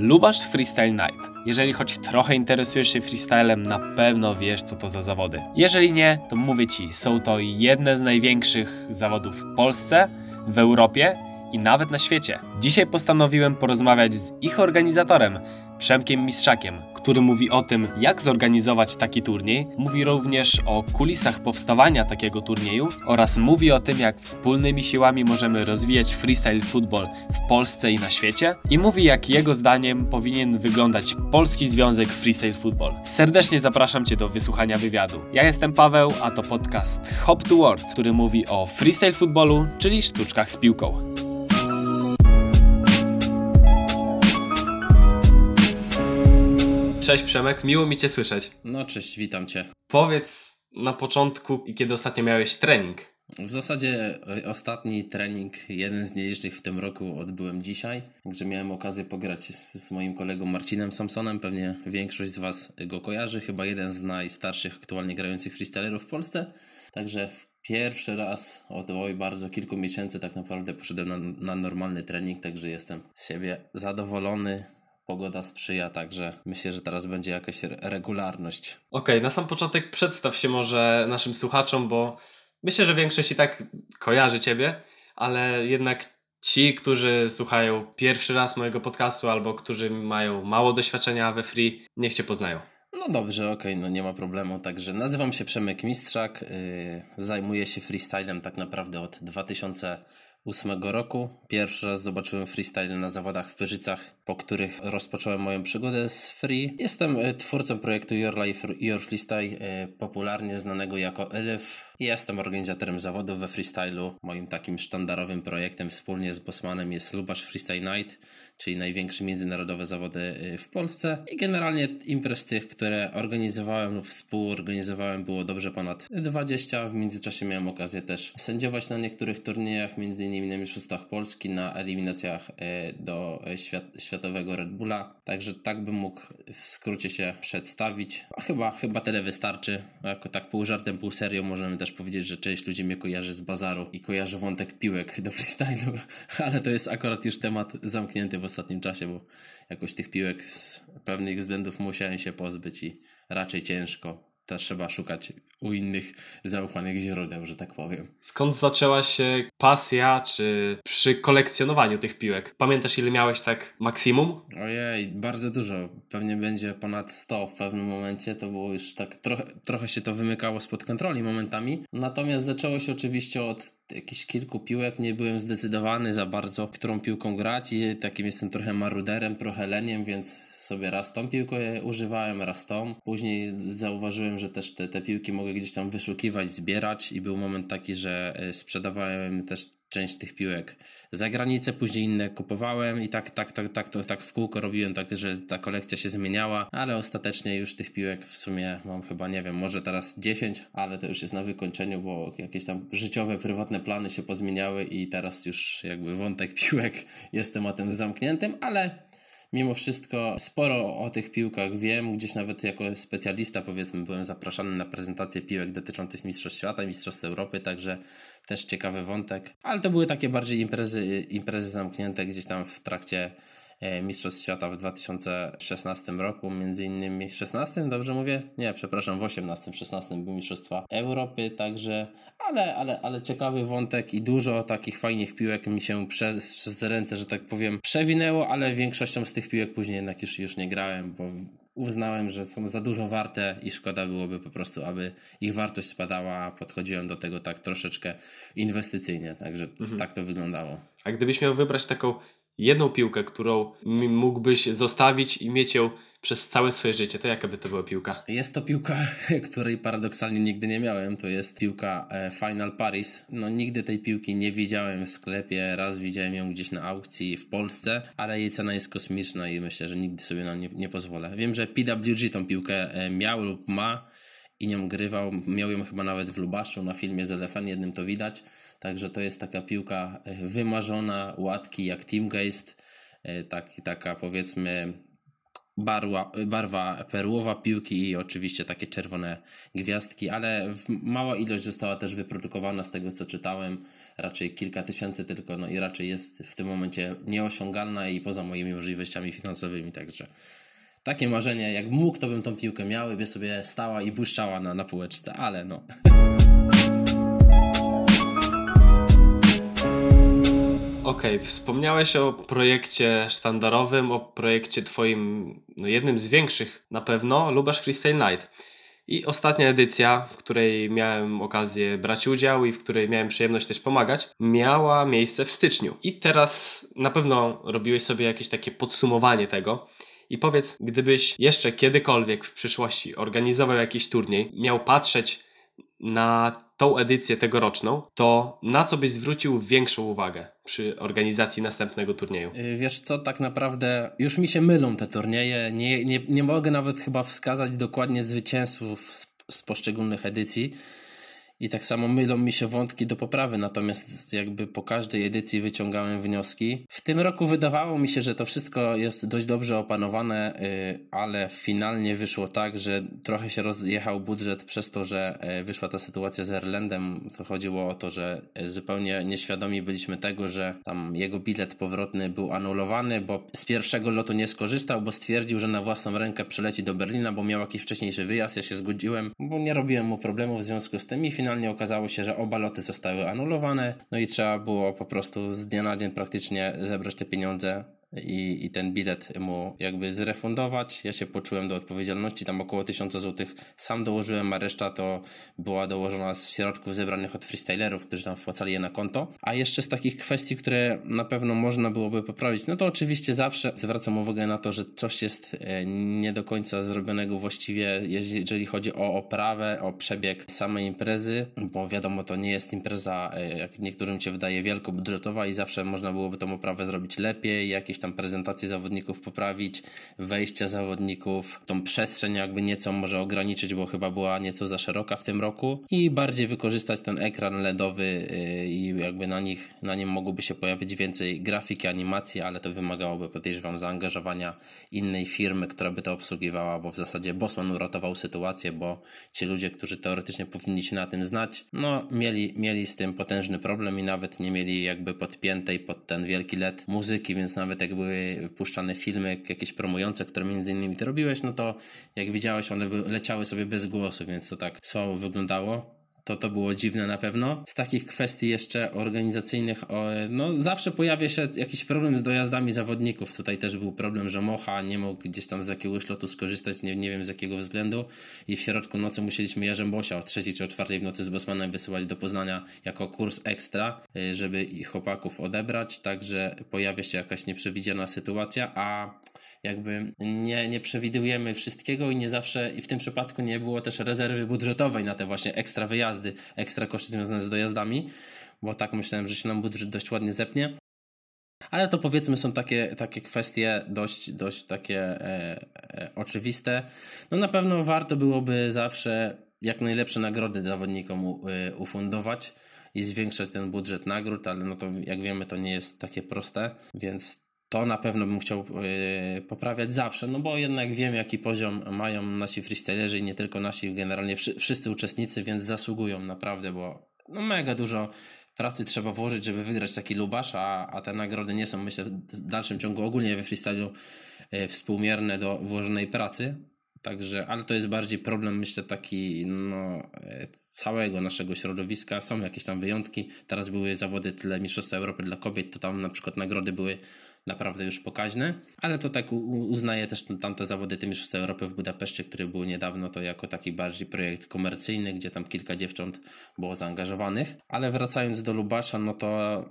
Lubasz Freestyle Night. Jeżeli choć trochę interesujesz się freestylem, na pewno wiesz co to za zawody. Jeżeli nie, to mówię Ci, są to jedne z największych zawodów w Polsce, w Europie i nawet na świecie. Dzisiaj postanowiłem porozmawiać z ich organizatorem, Przemkiem Mistrzakiem, który mówi o tym, jak zorganizować taki turniej, mówi również o kulisach powstawania takiego turnieju oraz mówi o tym, jak wspólnymi siłami możemy rozwijać freestyle football w Polsce i na świecie i mówi, jak jego zdaniem powinien wyglądać Polski Związek Freestyle Football. Serdecznie zapraszam Cię do wysłuchania wywiadu. Ja jestem Paweł, a to podcast Hop to World, który mówi o freestyle footballu, czyli sztuczkach z piłką. Cześć Przemek, miło mi Cię słyszeć. No cześć, witam Cię. Powiedz na początku, kiedy ostatnio miałeś trening. W zasadzie e, ostatni trening, jeden z nielicznych w tym roku, odbyłem dzisiaj, gdzie miałem okazję pograć z, z, moim kolegą Marcinem Samsonem. Pewnie większość z Was go kojarzy, chyba jeden z najstarszych aktualnie grających freestylerów w Polsce. Także pierwszy raz od oj, bardzo kilku miesięcy tak naprawdę poszedłem na, na normalny trening, także jestem z siebie zadowolony pogoda sprzyja, także myślę, że teraz będzie jakaś regularność. Okej, okay, na sam początek przedstaw się może naszym słuchaczom, bo myślę, że większość i tak kojarzy Ciebie, ale jednak ci, którzy słuchają pierwszy raz mojego podcastu albo którzy mają mało doświadczenia we free, niech Cię poznają. No dobrze, okej, okay, no nie ma problemu. Także nazywam się Przemek Mistrzak, yy, zajmuję się freestylem tak naprawdę od 2000 2008 roku. Pierwszy raz zobaczyłem freestyle na zawodach w Pyrzycach, po których rozpocząłem moją przygodę z free. Jestem e, twórcą projektu Your Life, Your Freestyle, e, popularnie znanego jako Elif. Jestem organizatorem zawodów we freestylu. Moim takim sztandarowym projektem wspólnie z Bosmanem jest Lubasz Freestyle Night, czyli największe międzynarodowe zawody e, w Polsce. I generalnie imprez tych, które organizowałem lub współorganizowałem było dobrze ponad 20. W międzyczasie miałem okazję też sędziować na niektórych turniejach, innymi na Mistrzostwach Polski, na eliminacjach e, do świat, światowego Red Bulla. Także tak bym mógł w skrócie się przedstawić. A chyba, chyba tyle wystarczy. Jako tak pół żartem, pół serio możemy też powiedzieć, że część ludzi mnie kojarzy z bazaru i kojarzy wątek piłek do freestylu, ale to jest akurat już temat zamknięty ostatnim czasie, bo jakoś tych piłek z pewnych względów musiałem się pozbyć i raczej ciężko też trzeba szukać u innych zaufanych źródeł, że tak powiem. Skąd zaczęła się pasja, czy przy kolekcjonowaniu tych piłek? Pamiętasz, ile miałeś tak maksimum? Ojej, bardzo dużo. Pewnie będzie ponad 100 w pewnym momencie. To było już tak trochę, trochę się to wymykało spod kontroli momentami. Natomiast zaczęło się oczywiście od jakichś kilku piłek. Nie byłem zdecydowany za bardzo, którą piłką grać i takim jestem trochę maruderem, trochę leniem, więc sobie raz tą piłkę używałem, raz tą. Później zauważyłem, że też te, te piłki mogę gdzieś tam wyszukiwać, zbierać i był moment taki, że e, sprzedawałem też część tych piłek za granicę, później inne kupowałem i tak, tak, tak, tak, to, tak w kółko robiłem, tak, że ta kolekcja się zmieniała, ale ostatecznie już tych piłek w sumie mam chyba, nie wiem, może teraz 10, ale to już jest na wykończeniu, bo jakieś tam życiowe, prywatne plany się pozmieniały i teraz już jakby wątek piłek jest tematem zamkniętym, ale mimo wszystko sporo o tych piłkach wiem. Gdzieś nawet jako specjalista, powiedzmy, byłem zapraszany na prezentację piłek dotyczących Mistrzostw Świata, Mistrzostw Europy, także też ciekawy wątek. Ale to były takie bardziej imprezy, imprezy zamknięte gdzieś tam w trakcie Mistrzostw Świata w 2016 roku, między innymi 16, dobrze mówię? Nie, przepraszam, w 18, 16 były Mistrzostwa Europy, także, ale, ale, ale ciekawy wątek i dużo takich fajnych piłek mi się przez, przez ręce, że tak powiem, przewinęło, ale większością z tych piłek później jednak już, już nie grałem, bo uznałem, że są za dużo warte i szkoda byłoby po prostu, aby ich wartość spadała, a podchodziłem do tego tak troszeczkę inwestycyjnie, także mhm. tak to wyglądało. A gdybyś miał wybrać taką jedną piłkę, którą mógłbyś zostawić i mieć ją przez całe swoje życie, to jaka by to była piłka? Jest to piłka, której paradoksalnie nigdy nie miałem. To jest piłka e, Final Paris. No nigdy tej piłki nie widziałem w sklepie. Raz widziałem ją gdzieś na aukcji w Polsce, ale jej cena jest kosmiczna i myślę, że nigdy sobie na nie, nie pozwolę. Wiem, że PWG tą piłkę e, miał lub ma i nią grywał. Miał ją chyba nawet w Lubaszu na filmie z LFN jednym to widać. Także to jest taka piłka e, wymarzona, łatki jak Teamgeist, e, tak, taka powiedzmy barwa, barwa perłowa piłki i oczywiście takie czerwone gwiazdki, ale mała ilość została też wyprodukowana z tego co czytałem, raczej kilka tysięcy tylko, no i raczej jest w tym momencie nieosiągalna i poza moimi możliwościami finansowymi, także takie marzenie, jak mógł, to bym tą piłkę miał i by sobie stała i błyszczała na, na półeczce, ale no. Okej, okay, wspomniałeś o projekcie sztandarowym, o projekcie twoim, no jednym z większych na pewno, Lubasz Freestyle Night. I ostatnia edycja, w której miałem okazję brać udział i w której miałem przyjemność też pomagać, miała miejsce w styczniu. I teraz na pewno robiłeś sobie jakieś takie podsumowanie tego. I powiedz, gdybyś jeszcze kiedykolwiek w przyszłości organizował jakiś turniej, miał patrzeć na tą edycję tegoroczną, to na co byś zwrócił większą uwagę przy organizacji następnego turnieju? Y, wiesz co, tak naprawdę już mi się mylą te turnieje. Nie, nie, nie mogę nawet chyba wskazać dokładnie zwycięzców z, z poszczególnych edycji. I tak samo mylą mi się wątki do poprawy, natomiast jakby po każdej edycji wyciągałem wnioski. W tym roku wydawało mi się, że to wszystko jest dość dobrze opanowane, y, ale finalnie wyszło tak, że trochę się rozjechał budżet przez to, że y, wyszła ta sytuacja z Erlendem. To chodziło o to, że y, zupełnie nieświadomi byliśmy tego, że tam jego bilet powrotny był anulowany, bo z pierwszego lotu nie skorzystał, bo stwierdził, że na własną rękę przyleci do Berlina, bo miał jakiś wcześniejszy wyjazd. Ja się zgodziłem, bo nie robiłem mu problemów w związku z tym i finalnie finalnie okazało się, że oba loty zostały anulowane, no i trzeba było po prostu z dnia na dzień praktycznie zebrać te pieniądze i, i ten bilet mu jakby zrefundować. Ja się poczułem do odpowiedzialności, tam około 1000 zł sam dołożyłem, a reszta to była dołożona z środków zebranych od freestylerów, którzy tam wpłacali je na konto. A jeszcze z takich kwestii, które na pewno można byłoby poprawić, no to oczywiście zawsze zwracam uwagę na to, że coś jest e, nie do końca zrobionego właściwie, jeżeli chodzi o oprawę, o przebieg samej imprezy, bo wiadomo, to nie jest impreza, e, jak niektórym się wydaje, wielkobudżetowa i zawsze można byłoby tą oprawę zrobić lepiej, jakieś tam prezentację zawodników poprawić, wejścia zawodników, tą przestrzeń jakby nieco może ograniczyć, bo chyba była nieco za szeroka w tym roku i bardziej wykorzystać ten ekran LEDowy y, i jakby na nich, na nim mogłoby się pojawić więcej grafiki, animacji, ale to wymagałoby podejrzewam zaangażowania innej firmy, która by to obsługiwała, bo w zasadzie Bosman uratował sytuację, bo ci ludzie, którzy teoretycznie powinni się na tym znać, no mieli, mieli z tym potężny problem i nawet nie mieli jakby podpiętej pod ten wielki LED muzyki, więc nawet jak jak były puszczane filmy jakieś promujące, które między innymi ty robiłeś, no to jak widziałeś, one leciały sobie bez głosu, więc to tak słabo wyglądało to to było dziwne na pewno. Z takich kwestii jeszcze organizacyjnych, no zawsze pojawia się jakiś problem z dojazdami zawodników. Tutaj też był problem, że Mocha nie mógł gdzieś tam z jakiegoś lotu skorzystać, nie, nie wiem z jakiego względu i w środku nocy musieliśmy Jarzębosia o trzeciej czy o czwartej w nocy z Bosmanem wysyłać do Poznania jako kurs ekstra, y, żeby ich chłopaków odebrać, także pojawia się jakaś nieprzewidziana sytuacja, a jakby nie, nie przewidujemy wszystkiego i nie zawsze, i w tym przypadku nie było też rezerwy budżetowej na te właśnie ekstra wyjazdy, ekstra koszty związane z dojazdami, bo tak myślałem, że się nam budżet dość ładnie zepnie. Ale to powiedzmy są takie, takie kwestie dość, dość takie e, e, oczywiste. No na pewno warto byłoby zawsze jak najlepsze nagrody zawodnikom u, e, ufundować i zwiększać ten budżet nagród, ale no to jak wiemy to nie jest takie proste, więc to na pewno bym chciał yy, poprawiać zawsze, no bo jednak wiem, jaki poziom mają nasi freestylerzy i nie tylko nasi, generalnie wszy wszyscy uczestnicy, więc zasługują naprawdę, bo no mega dużo pracy trzeba włożyć, żeby wygrać taki lubasz, a, a te nagrody nie są, myślę, w dalszym ciągu ogólnie we freestylu yy, współmierne do włożonej pracy. Także, ale to jest bardziej problem, myślę, taki no, e, całego naszego środowiska. Są jakieś tam wyjątki. Teraz były zawody tyle Mistrzostwa Europy dla kobiet, to tam na przykład nagrody były naprawdę już pokaźne, ale to tak uznaję też tamte zawody te Mistrzostwa Europy w Budapeszcie, które były niedawno, to jako taki bardziej projekt komercyjny, gdzie tam kilka dziewcząt było zaangażowanych. Ale wracając do Lubasza, no to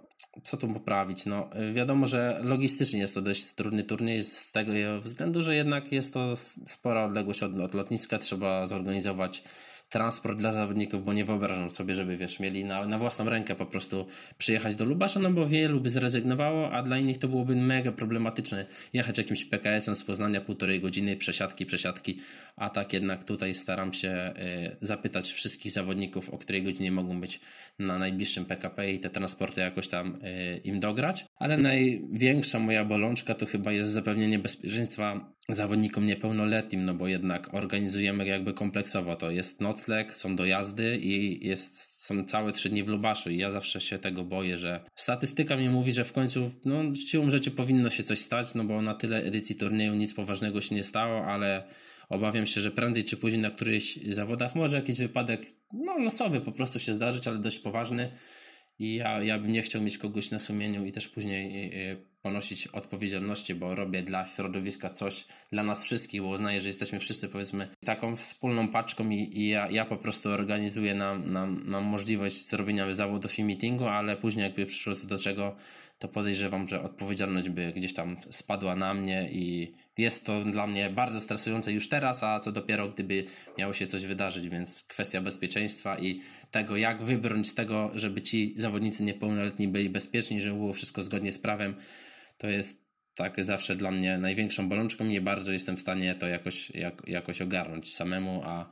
co tu poprawić? No wiadomo, że logistycznie jest to dość trudny turniej z tego względu, że jednak jest to spora odległość od, od lotniska, trzeba zorganizować transport dla zawodników, bo nie wyobrażam sobie, żeby wiesz, mieli na, na własną rękę po prostu przyjechać do Lubasza, no bo wielu by zrezygnowało, a dla innych to byłoby mega problematyczne jechać jakimś PKS-em z Poznania półtorej godziny, przesiadki, przesiadki, a tak jednak tutaj staram się y, zapytać wszystkich zawodników, o której godzinie mogą być na najbliższym PKP i te transporty jakoś tam y, im dograć, ale największa moja bolączka to chyba jest zapewnienie bezpieczeństwa zawodnikom niepełnoletnim, no bo jednak organizujemy jakby kompleksowo. To jest nocleg, są dojazdy i jest, są całe trzy dni w Lubaszu i ja zawsze się tego boję, że statystyka mi mówi, że w końcu no siłą rzeczy powinno się coś stać, no bo na tyle edycji turnieju nic poważnego się nie stało, ale obawiam się, że prędzej czy później na którychś zawodach może jakiś wypadek no losowy po prostu się zdarzyć, ale dość poważny i ja, ja bym nie chciał mieć kogoś na sumieniu i też później ponosić odpowiedzialności, bo robię dla środowiska coś dla nas wszystkich, bo uznaję, że jesteśmy wszyscy powiedzmy taką wspólną paczką i, i ja, ja po prostu organizuję nam, nam, nam możliwość zrobienia zawodów i meetingu, ale później jakby przyszło do czego, to podejrzewam, że odpowiedzialność by gdzieś tam spadła na mnie i jest to dla mnie bardzo stresujące już teraz, a co dopiero gdyby miało się coś wydarzyć, więc kwestia bezpieczeństwa i tego, jak wybrnąć z tego, żeby ci zawodnicy niepełnoletni byli bezpieczni, żeby było wszystko zgodnie z prawem, to jest tak zawsze dla mnie największą bolączką. Nie bardzo jestem w stanie to jakoś, jak, jakoś ogarnąć samemu, a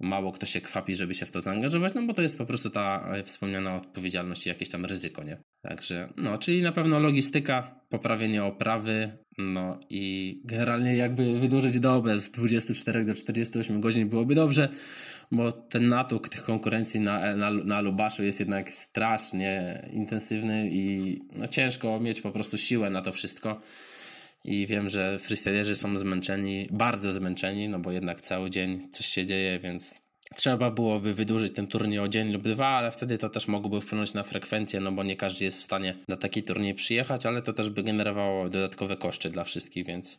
mało kto się kwapi, żeby się w to zaangażować, no bo to jest po prostu ta wspomniana odpowiedzialność i jakieś tam ryzyko, nie? Także, no, czyli na pewno logistyka, poprawienie oprawy, no i generalnie jakby wydłużyć dobę z 24 do 48 godzin byłoby dobrze, bo ten natłok tych konkurencji na, na, na Lubaszu jest jednak strasznie intensywny i no, ciężko mieć po prostu siłę na to wszystko. I wiem, że freestylerzy są zmęczeni, bardzo zmęczeni, no bo jednak cały dzień coś się dzieje, więc trzeba byłoby wydłużyć ten turniej o dzień lub dwa, ale wtedy to też mogłoby wpłynąć na frekwencję, no bo nie każdy jest w stanie na taki turniej przyjechać, ale to też by generowało dodatkowe koszty dla wszystkich, więc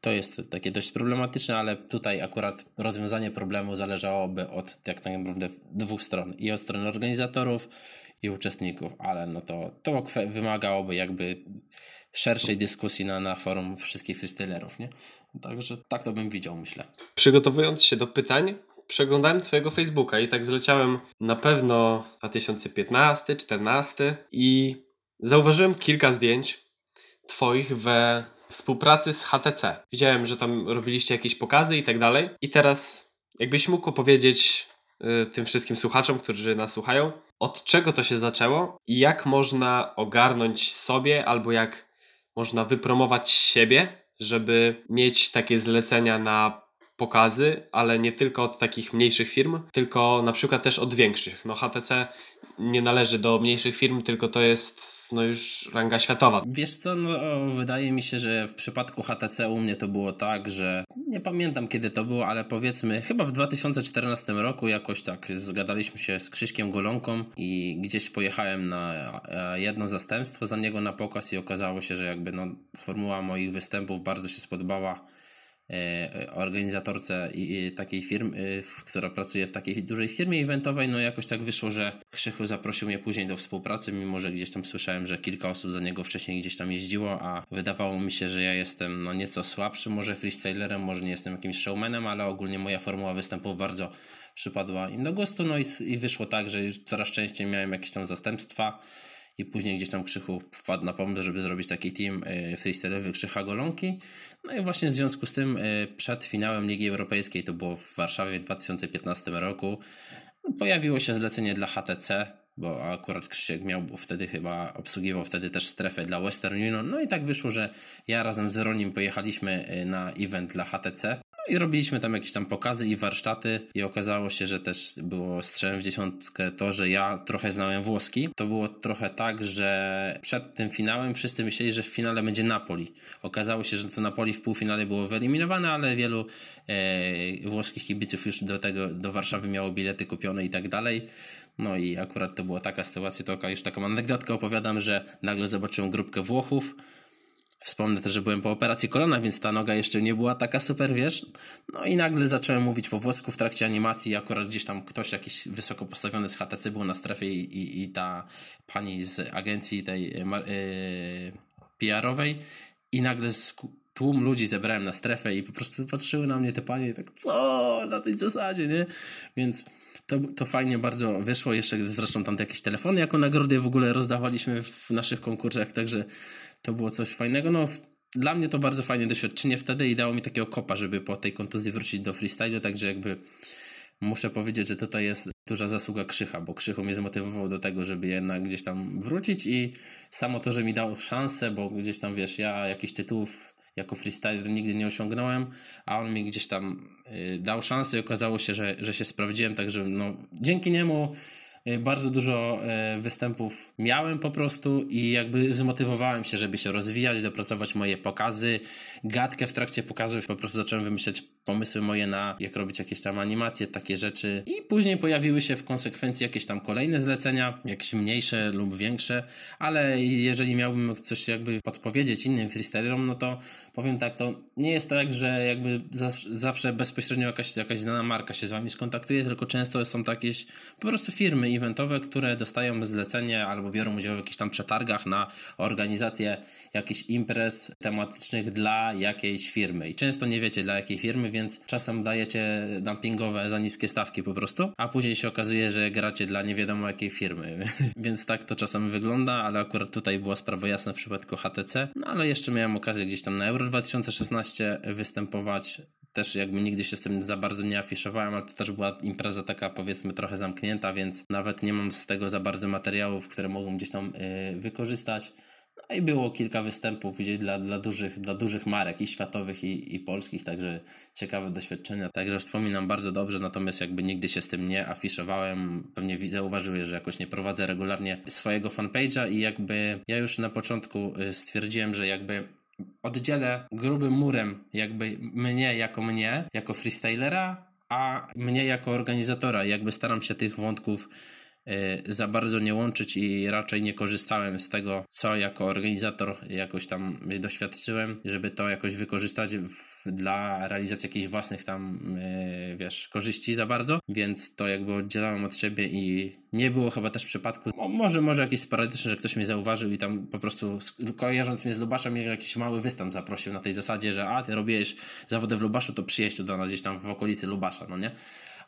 to jest takie dość problematyczne, ale tutaj akurat rozwiązanie problemu zależałoby od jak tak naprawdę dwóch stron. I od strony organizatorów, i uczestników, ale no to, to wymagałoby jakby szerszej dyskusji na, na forum wszystkich freestylerów, nie? Także tak to bym widział, myślę. Przygotowując się do pytań, przeglądałem twojego Facebooka i tak zleciałem na pewno 2015, 14 i zauważyłem kilka zdjęć twoich we współpracy z HTC. Widziałem, że tam robiliście jakieś pokazy i tak dalej. I teraz, jakbyś mógł opowiedzieć y, tym wszystkim słuchaczom, którzy nas słuchają, od czego to się zaczęło i jak można ogarnąć sobie, albo jak można wypromować siebie, żeby mieć takie zlecenia na pokazy, ale nie tylko od takich mniejszych firm, tylko na przykład też od większych. No HTC nie należy do mniejszych firm, tylko to jest no już ranga światowa. Wiesz co, no, wydaje mi się, że w przypadku HTC u mnie to było tak, że nie pamiętam kiedy to było, ale powiedzmy chyba w 2014 roku jakoś tak zgadaliśmy się z Krzyśkiem Golonką i gdzieś pojechałem na e, jedno zastępstwo za niego na pokaz i okazało się, że jakby no, formuła moich występów bardzo się spodobała organizatorce takiej firmy, e, która pracuje w takiej dużej firmie eventowej, no jakoś tak wyszło, że Krzychu zaprosił mnie później do współpracy, mimo że gdzieś tam słyszałem, że kilka osób za niego wcześniej gdzieś tam jeździło, a wydawało mi się, że ja jestem no nieco słabszy może freestylerem, może nie jestem jakimś showmanem, ale ogólnie moja formuła występów bardzo przypadła im do gustu, no i, i wyszło tak, że coraz częściej miałem jakieś tam zastępstwa, i później gdzieś tam Krzychu wpadł na pomysł, żeby zrobić taki team freestyle'owy Krzycha Golonki. No i właśnie w związku z tym e, przed finałem Ligi Europejskiej, to było w Warszawie w 2015 roku, pojawiło się zlecenie dla HTC, bo akurat Krzysiek miał wtedy chyba, obsługiwał wtedy też strefę dla Western Union. No i tak wyszło, że ja razem z Ronim pojechaliśmy e, na event dla HTC i robiliśmy tam jakieś tam pokazy i warsztaty i okazało się, że też było strzałem w dziesiątkę to, że ja trochę znałem włoski. To było trochę tak, że przed tym finałem wszyscy myśleli, że w finale będzie Napoli. Okazało się, że to Napoli w półfinale było wyeliminowane, ale wielu e, włoskich kibiców już do tego, do Warszawy miało bilety kupione i tak dalej. No i akurat to była taka sytuacja, to już taką anegdotkę opowiadam, że nagle zobaczyłem grupkę Włochów, Wspomnę też, że byłem po operacji kolana, więc ta noga jeszcze nie była taka super, wiesz. No i nagle zacząłem mówić po włosku w trakcie animacji. Akurat gdzieś tam ktoś jakiś wysoko postawiony z HTC był na strefie i, i, i ta pani z agencji tej yy, PR-owej i nagle tłum ludzi zebrałem na strefę i po prostu patrzyły na mnie te panie i tak, co? Na tej zasadzie, nie? Więc to, to fajnie bardzo wyszło. Jeszcze zresztą tam jakieś telefony jako nagrody w ogóle rozdawaliśmy w naszych konkursach, także to było coś fajnego. No, dla mnie to bardzo fajne doświadczenie wtedy i dało mi takiego kopa, żeby po tej kontuzji wrócić do freestylu, także jakby muszę powiedzieć, że tutaj jest duża zasługa Krzycha, bo Krzychu mnie zmotywował do tego, żeby jednak gdzieś tam wrócić i samo to, że mi dał szansę, bo gdzieś tam wiesz, ja jakichś tytułów jako freestyler nigdy nie osiągnąłem, a on mi gdzieś tam y, dał szansę i okazało się, że, że się sprawdziłem, także no, dzięki niemu bardzo dużo y, występów miałem po prostu i jakby zmotywowałem się, żeby się rozwijać, dopracować moje pokazy, gadkę w trakcie pokazów, po prostu zacząłem wymyślać pomysły moje na jak robić jakieś tam animacje, takie rzeczy. I później pojawiły się w konsekwencji jakieś tam kolejne zlecenia, jakieś mniejsze lub większe, ale jeżeli miałbym coś jakby podpowiedzieć innym freestylerom, no to powiem tak, to nie jest tak, że jakby zawsze bezpośrednio jakaś, jakaś znana marka się z wami skontaktuje, tylko często są takie po prostu firmy eventowe, które dostają zlecenie albo biorą udział w jakichś tam przetargach na organizację jakichś imprez tematycznych dla jakiejś firmy. I często nie wiecie dla jakiej firmy, więc czasem dajecie dumpingowe za niskie stawki po prostu, a później się okazuje, że gracie dla nie wiadomo jakiej firmy. więc tak to czasem wygląda, ale akurat tutaj była sprawa jasna w przypadku HTC. No ale jeszcze miałem okazję gdzieś tam na Euro 2016 występować też jakby nigdy się z tym za bardzo nie afiszowałem, ale to też była impreza taka powiedzmy trochę zamknięta, więc nawet nie mam z tego za bardzo materiałów, które mogą gdzieś tam yy, wykorzystać. No i było kilka występów gdzieś dla, dla, dużych, dla dużych marek i światowych i, i polskich, także ciekawe doświadczenia. Także wspominam bardzo dobrze, natomiast jakby nigdy się z tym nie afiszowałem. Pewnie zauważyłeś, że jakoś nie prowadzę regularnie swojego fanpage'a i jakby ja już na początku y, stwierdziłem, że jakby oddzielę grubym murem jakby mnie jako mnie, jako freestylera, a mnie jako organizatora. Jakby staram się tych wątków za bardzo nie łączyć i raczej nie korzystałem z tego, co jako organizator jakoś tam doświadczyłem, żeby to jakoś wykorzystać w, dla realizacji jakichś własnych tam, yy, wiesz, korzyści za bardzo, więc to jakby oddzielałem od siebie i nie było chyba też przypadku, może, może jakieś sporadyczne, że ktoś mnie zauważył i tam po prostu kojarząc mnie z Lubaszem jakiś mały występ zaprosił na tej zasadzie, że a, ty robiłeś zawody w Lubaszu, to przyjeźdź do nas gdzieś tam w okolicy Lubasza, no nie?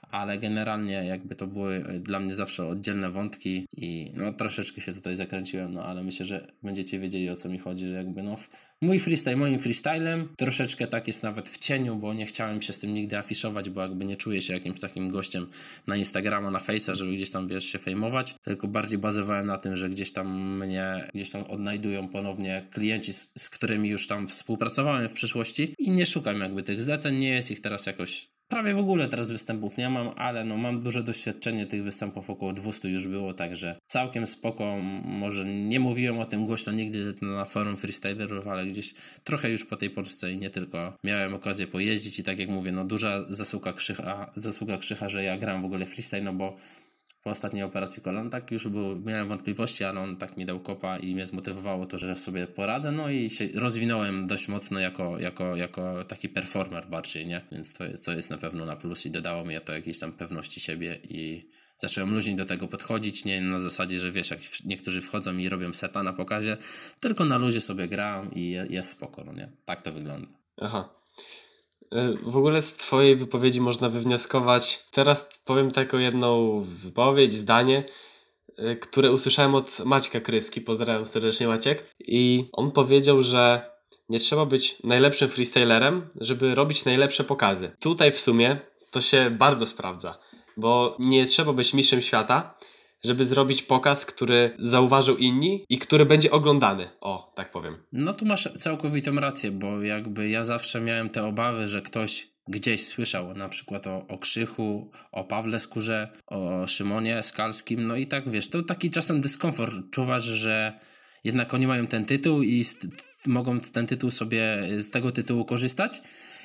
Ale generalnie jakby to były e, dla mnie zawsze oddzielne wątki i no troszeczkę się tutaj zakręciłem, no ale myślę, że będziecie wiedzieli o co mi chodzi, że jakby no mój freestyle moim freestylem, troszeczkę tak jest nawet w cieniu, bo nie chciałem się z tym nigdy afiszować, bo jakby nie czuję się jakimś takim gościem na Instagrama, na Face'a, żeby gdzieś tam wiesz się fejmować, tylko bardziej bazowałem na tym, że gdzieś tam mnie gdzieś tam odnajdują ponownie klienci, z, z którymi już tam współpracowałem w przeszłości i nie szukam jakby tych zleceń, nie jest ich teraz jakoś Prawie w ogóle teraz występów nie mam, ale no mam duże doświadczenie tych występów, około 200 już było, także całkiem spoko. Może nie mówiłem o tym głośno nigdy na forum freestylerów, ale gdzieś trochę już po tej Polsce i nie tylko miałem okazję pojeździć i tak jak mówię, no duża zasługa Krzycha, zasługa Krzycha, że ja gram w ogóle freestyle, no bo po ostatniej operacji kolan, tak już był, miałem wątpliwości, ale on tak mi dał kopa i mnie zmotywowało to, że sobie poradzę, no i się rozwinąłem dość mocno jako, jako, jako taki performer bardziej, nie? Więc to jest, to jest na pewno na plus i dodało mi to jakiejś tam pewności siebie i zacząłem luźniej do tego podchodzić, nie na zasadzie, że wiesz, jak niektórzy wchodzą i robią seta na pokazie, tylko na luzie sobie gram i jest spoko, no nie? Tak to wygląda. Aha, w ogóle z Twojej wypowiedzi można wywnioskować. Teraz powiem taką jedną wypowiedź, zdanie, y, które usłyszałem od Maćka Kryski. Pozdrawiam serdecznie Maciek. I on powiedział, że nie trzeba być najlepszym freestylerem, żeby robić najlepsze pokazy. Tutaj w sumie to się bardzo sprawdza, bo nie trzeba być mistrzem świata, żeby zrobić pokaz, który zauważył inni i który będzie oglądany. O, tak powiem. No tu masz całkowitą rację, bo jakby ja zawsze miałem te obawy, że ktoś gdzieś słyszał na przykład o, o Krzychu, o Pawle Skórze, o Szymonie Skalskim, no i tak wiesz, to taki czasem dyskomfort czuwasz, że jednak oni mają ten tytuł i mogą ten tytuł sobie z tego tytułu korzystać.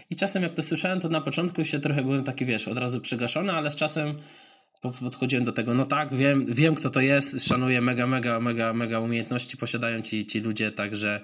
I czasem jak to słyszałem, to na początku się trochę byłem taki, wiesz, od razu przygaszony, ale z czasem podchodziłem do tego, no tak, wiem, wiem kto to jest, szanuję mega, mega, mega, mega umiejętności posiadają ci, ci ludzie, także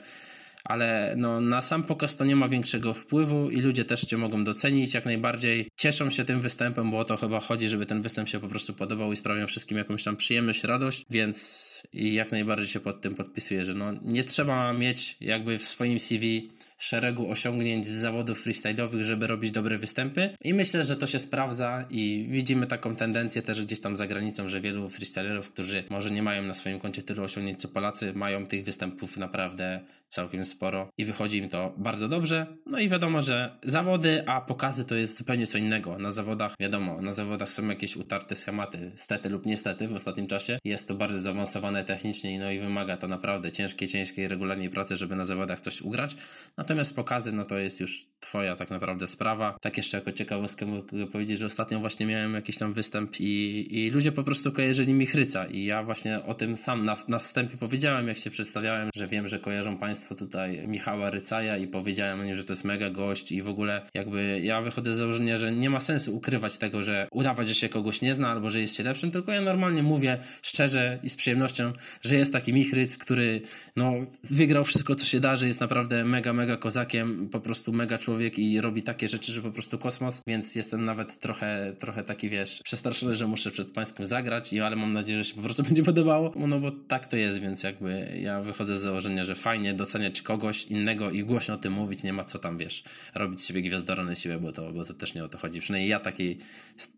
ale no, na sam pokaz to nie ma większego wpływu i ludzie też cię mogą docenić jak najbardziej. Cieszą się tym występem, bo o to chyba chodzi, żeby ten występ się po prostu podobał i sprawiał wszystkim jakąś tam przyjemność, radość, więc i jak najbardziej się pod tym podpisuję, że no, nie trzeba mieć jakby w swoim CV szeregu osiągnięć z zawodów freestyle'owych, żeby robić dobre występy. I myślę, że to się sprawdza i widzimy taką tendencję też gdzieś tam za granicą, że wielu freestylerów, którzy może nie mają na swoim koncie tylu osiągnięć co Polacy, mają tych występów naprawdę całkiem sporo i wychodzi im to bardzo dobrze. No i wiadomo, że zawody, a pokazy to jest zupełnie co innego. Na zawodach, wiadomo, na zawodach są jakieś utarte schematy, stety lub niestety w ostatnim czasie. Jest to bardzo zaawansowane technicznie, no i wymaga to naprawdę ciężkiej, ciężkiej, regularnej pracy, żeby na zawodach coś ugrać. Natomiast pokazy, no to jest już twoja tak naprawdę sprawa. Tak jeszcze jako ciekawostkę mogę powiedzieć, że ostatnio właśnie miałem jakiś tam występ i, i ludzie po prostu kojarzyli mi chryca i ja właśnie o tym sam na, na wstępie powiedziałem, jak się przedstawiałem, że wiem, że kojarzą Państwo tutaj Michała Rycaja i powiedziałem o nim, że to jest mega gość i w ogóle jakby ja wychodzę z założenia, że nie ma sensu ukrywać tego, że udawać, że się kogoś nie zna albo że jest się lepszym, tylko ja normalnie mówię szczerze i z przyjemnością, że jest taki Michryc, który no wygrał wszystko, co się da, że jest naprawdę mega, mega kozakiem, po prostu mega człowiek i robi takie rzeczy, że po prostu kosmos, więc jestem nawet trochę, trochę taki, wiesz, przestraszony, że muszę przed Pańskim zagrać, i ale mam nadzieję, że się po prostu będzie podobało, no bo tak to jest, więc jakby ja wychodzę z założenia, że fajnie, doceniać kogoś innego i głośno o tym mówić, nie ma co tam, wiesz, robić siebie gwiazdora na siłę, bo to, bo to też nie o to chodzi. Przynajmniej ja takiej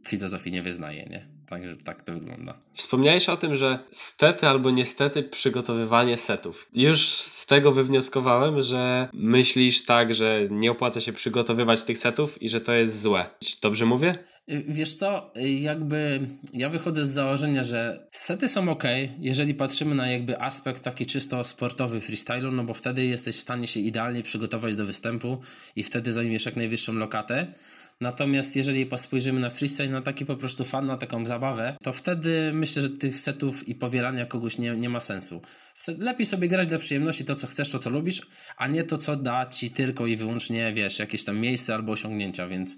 filozofii nie wyznaję, nie? Także tak to wygląda. Wspomniałeś o tym, że stety albo niestety przygotowywanie setów. Już z tego wywnioskowałem, że myślisz tak, że nie opłaca się przygotowywać tych setów i że to jest złe. Dobrze mówię? Y, wiesz co, y, jakby ja wychodzę z założenia, że sety są ok, jeżeli patrzymy na jakby aspekt taki czysto sportowy freestylu, no bo wtedy jesteś w stanie się idealnie przygotować do występu i wtedy zajmiesz jak najwyższą lokatę. Natomiast jeżeli spojrzymy na freestyle, na taki po prostu fan, na taką zabawę, to wtedy myślę, że tych setów i powielania kogoś nie, nie ma sensu. Lepiej sobie grać dla przyjemności to, co chcesz, to, co lubisz, a nie to, co da ci tylko i wyłącznie, wiesz, jakieś tam miejsce albo osiągnięcia, więc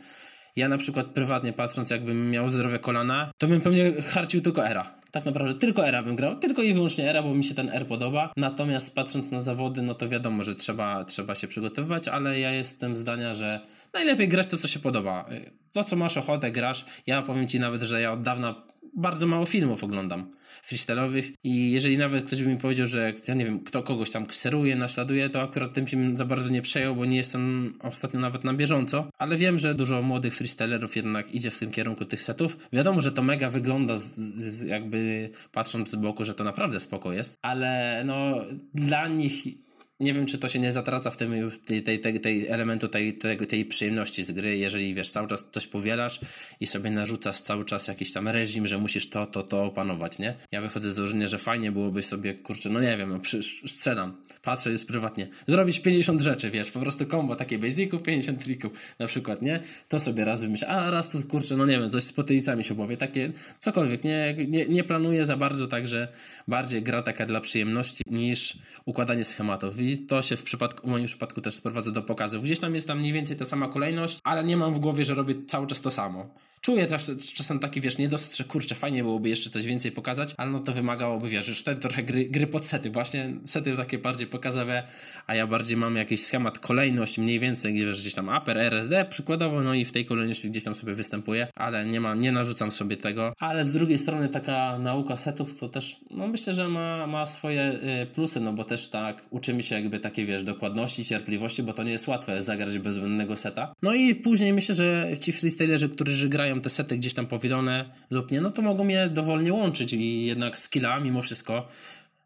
ja na przykład prywatnie patrząc, jakbym miał zdrowe kolana, to bym pewnie harcił tylko era. Tak naprawdę tylko era bym grał, tylko i wyłącznie era, bo mi się ten R podoba. Natomiast patrząc na zawody, no to wiadomo, że trzeba, trzeba się przygotowywać, ale ja jestem zdania, że najlepiej grać to, co się podoba. To, co masz ochotę, grasz. Ja powiem ci nawet, że ja od dawna bardzo mało filmów oglądam freestyle'owych i jeżeli nawet ktoś by mi powiedział, że ja nie wiem, kto kogoś tam kseruje, naśladuje, to akurat tym się za bardzo nie przejął, bo nie jestem ostatnio nawet na bieżąco, ale wiem, że dużo młodych freestylerów jednak idzie w tym kierunku tych setów. Wiadomo, że to mega wygląda z, z, jakby patrząc z boku, że to naprawdę spoko jest, ale no dla nich nie wiem, czy to się nie zatraca w tym tej, tej, tej, tej elementu tej, tej, tej przyjemności z gry, jeżeli wiesz, cały czas coś powielasz i sobie narzucasz cały czas jakiś tam reżim, że musisz to, to, to opanować, nie? Ja wychodzę z założenia, że fajnie byłoby sobie, kurczę, no nie wiem, no, strzelam, patrzę już prywatnie, zrobić 50 rzeczy, wiesz, po prostu kombo takie basiców, 50 trików na przykład, nie? To sobie raz wymyślę, a raz tu, kurczę, no nie wiem, coś z potylicami się powie, takie cokolwiek, nie, nie, nie planuję za bardzo, także bardziej gra taka dla przyjemności niż układanie schematów to się w, przypadku, w moim przypadku też sprowadza do pokazów. Gdzieś tam jest tam mniej więcej ta sama kolejność, ale nie mam w głowie, że robię cały czas to samo. Czuję też czasem taki, wiesz, niedosyt, że kurczę, fajnie byłoby jeszcze coś więcej pokazać, ale no to wymagałoby, wiesz, już wtedy trochę gry, gry pod sety, właśnie sety takie bardziej pokazowe, a ja bardziej mam jakiś schemat, kolejność mniej więcej, wiesz, gdzieś tam upper, RSD przykładowo, no i w tej kolejności gdzieś tam sobie występuję, ale nie ma, nie narzucam sobie tego, ale z drugiej strony taka nauka setów to też, no myślę, że ma, ma swoje y, plusy, no bo też tak uczymy się jakby takiej, wiesz, dokładności, cierpliwości, bo to nie jest łatwe zagrać bez błędnego seta. No i później myślę, że ci freestylerzy, którzy grają te sety gdzieś tam powielone lub nie, no to mogą je dowolnie łączyć i jednak skilla mimo wszystko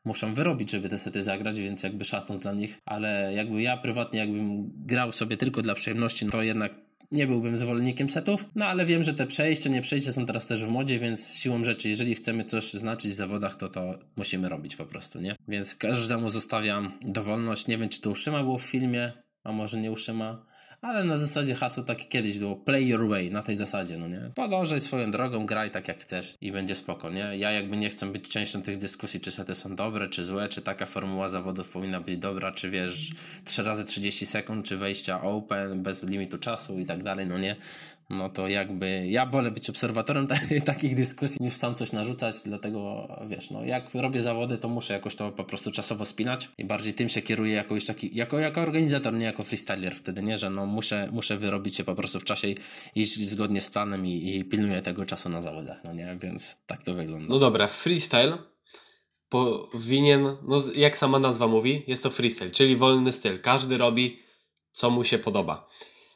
muszą wyrobić, żeby te sety zagrać, więc jakby szacun dla nich, ale jakby ja prywatnie jakbym grał sobie tylko dla przyjemności, no to jednak nie byłbym zwolennikiem setów, no ale wiem, że te przejścia, nie przejścia są teraz też w modzie, więc siłą rzeczy, jeżeli chcemy coś znaczyć w zawodach, to to musimy robić po prostu, nie? Więc każdemu zostawiam dowolność. Nie wiem, czy to Uszyma było w filmie, a może nie Uszyma, ale na zasadzie hasło takie kiedyś było play your way, na tej zasadzie, no nie? Podążaj swoją drogą, graj tak jak chcesz i będzie spoko, nie? Ja jakby nie chcę być częścią tych dyskusji, czy sety są dobre, czy złe, czy taka formuła zawodów powinna być dobra, czy wiesz, 3 razy 30 sekund, czy wejścia open, bez limitu czasu i tak dalej, no nie? No to jakby ja wolę być obserwatorem takich dyskusji niż sam coś narzucać, dlatego wiesz, no jak robię zawody, to muszę jakoś to po prostu czasowo spinać i bardziej tym się kieruję jako już taki, jako, jako organizator, nie jako freestyler wtedy, nie, że no muszę, muszę wyrobić się po prostu w czasie i iść zgodnie z planem i, i pilnuję tego czasu na zawodach, no nie, więc tak to wygląda. No dobra, freestyle powinien, no jak sama nazwa mówi, jest to freestyle, czyli wolny styl. Każdy robi co mu się podoba.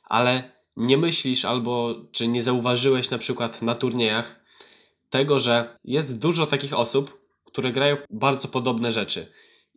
Ale nie myślisz albo czy nie zauważyłeś na przykład na turniejach tego, że jest dużo takich osób, które grają bardzo podobne rzeczy.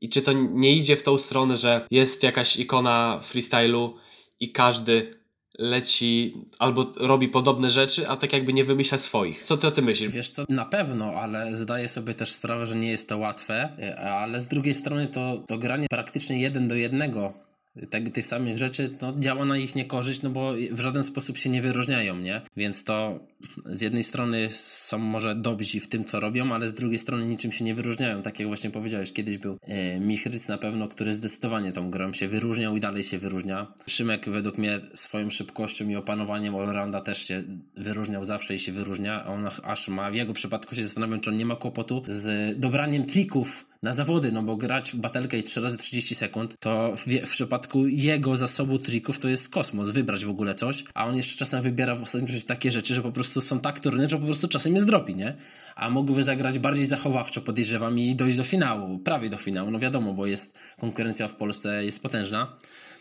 I czy to nie idzie w tą stronę, że jest jakaś ikona freestylu i każdy leci albo robi podobne rzeczy, a tak jakby nie wymyśla swoich. Co ty o tym myślisz? Wiesz co, na pewno, ale zdaję sobie też sprawę, że nie jest to łatwe, ale z drugiej strony to, to granie praktycznie jeden do jednego tak, tych samych rzeczy, no, działa na ich niekorzyść, no bo w żaden sposób się nie wyróżniają, nie? Więc to z jednej strony są może dobrzy w tym, co robią, ale z drugiej strony niczym się nie wyróżniają. Tak jak właśnie powiedziałeś, kiedyś był e, Michryc na pewno, który zdecydowanie tą grą się wyróżniał i dalej się wyróżnia. Szymek według mnie swoją szybkością i opanowaniem allrounda też się wyróżniał zawsze i się wyróżnia. On aż ma, w jego przypadku się zastanawiam, czy on nie ma kłopotu z dobraniem trików na zawody, no bo grać w batelkę i 3 razy 30 sekund, to w, w, przypadku jego zasobu trików to jest kosmos, wybrać w ogóle coś, a on jeszcze czasem wybiera w ostatnim czasie takie rzeczy, że po prostu są tak trudne, że po prostu czasem jest dropi, nie? A mógłby zagrać bardziej zachowawczo, podejrzewam, i dojść do finału, prawie do finału, no wiadomo, bo jest konkurencja w Polsce jest potężna,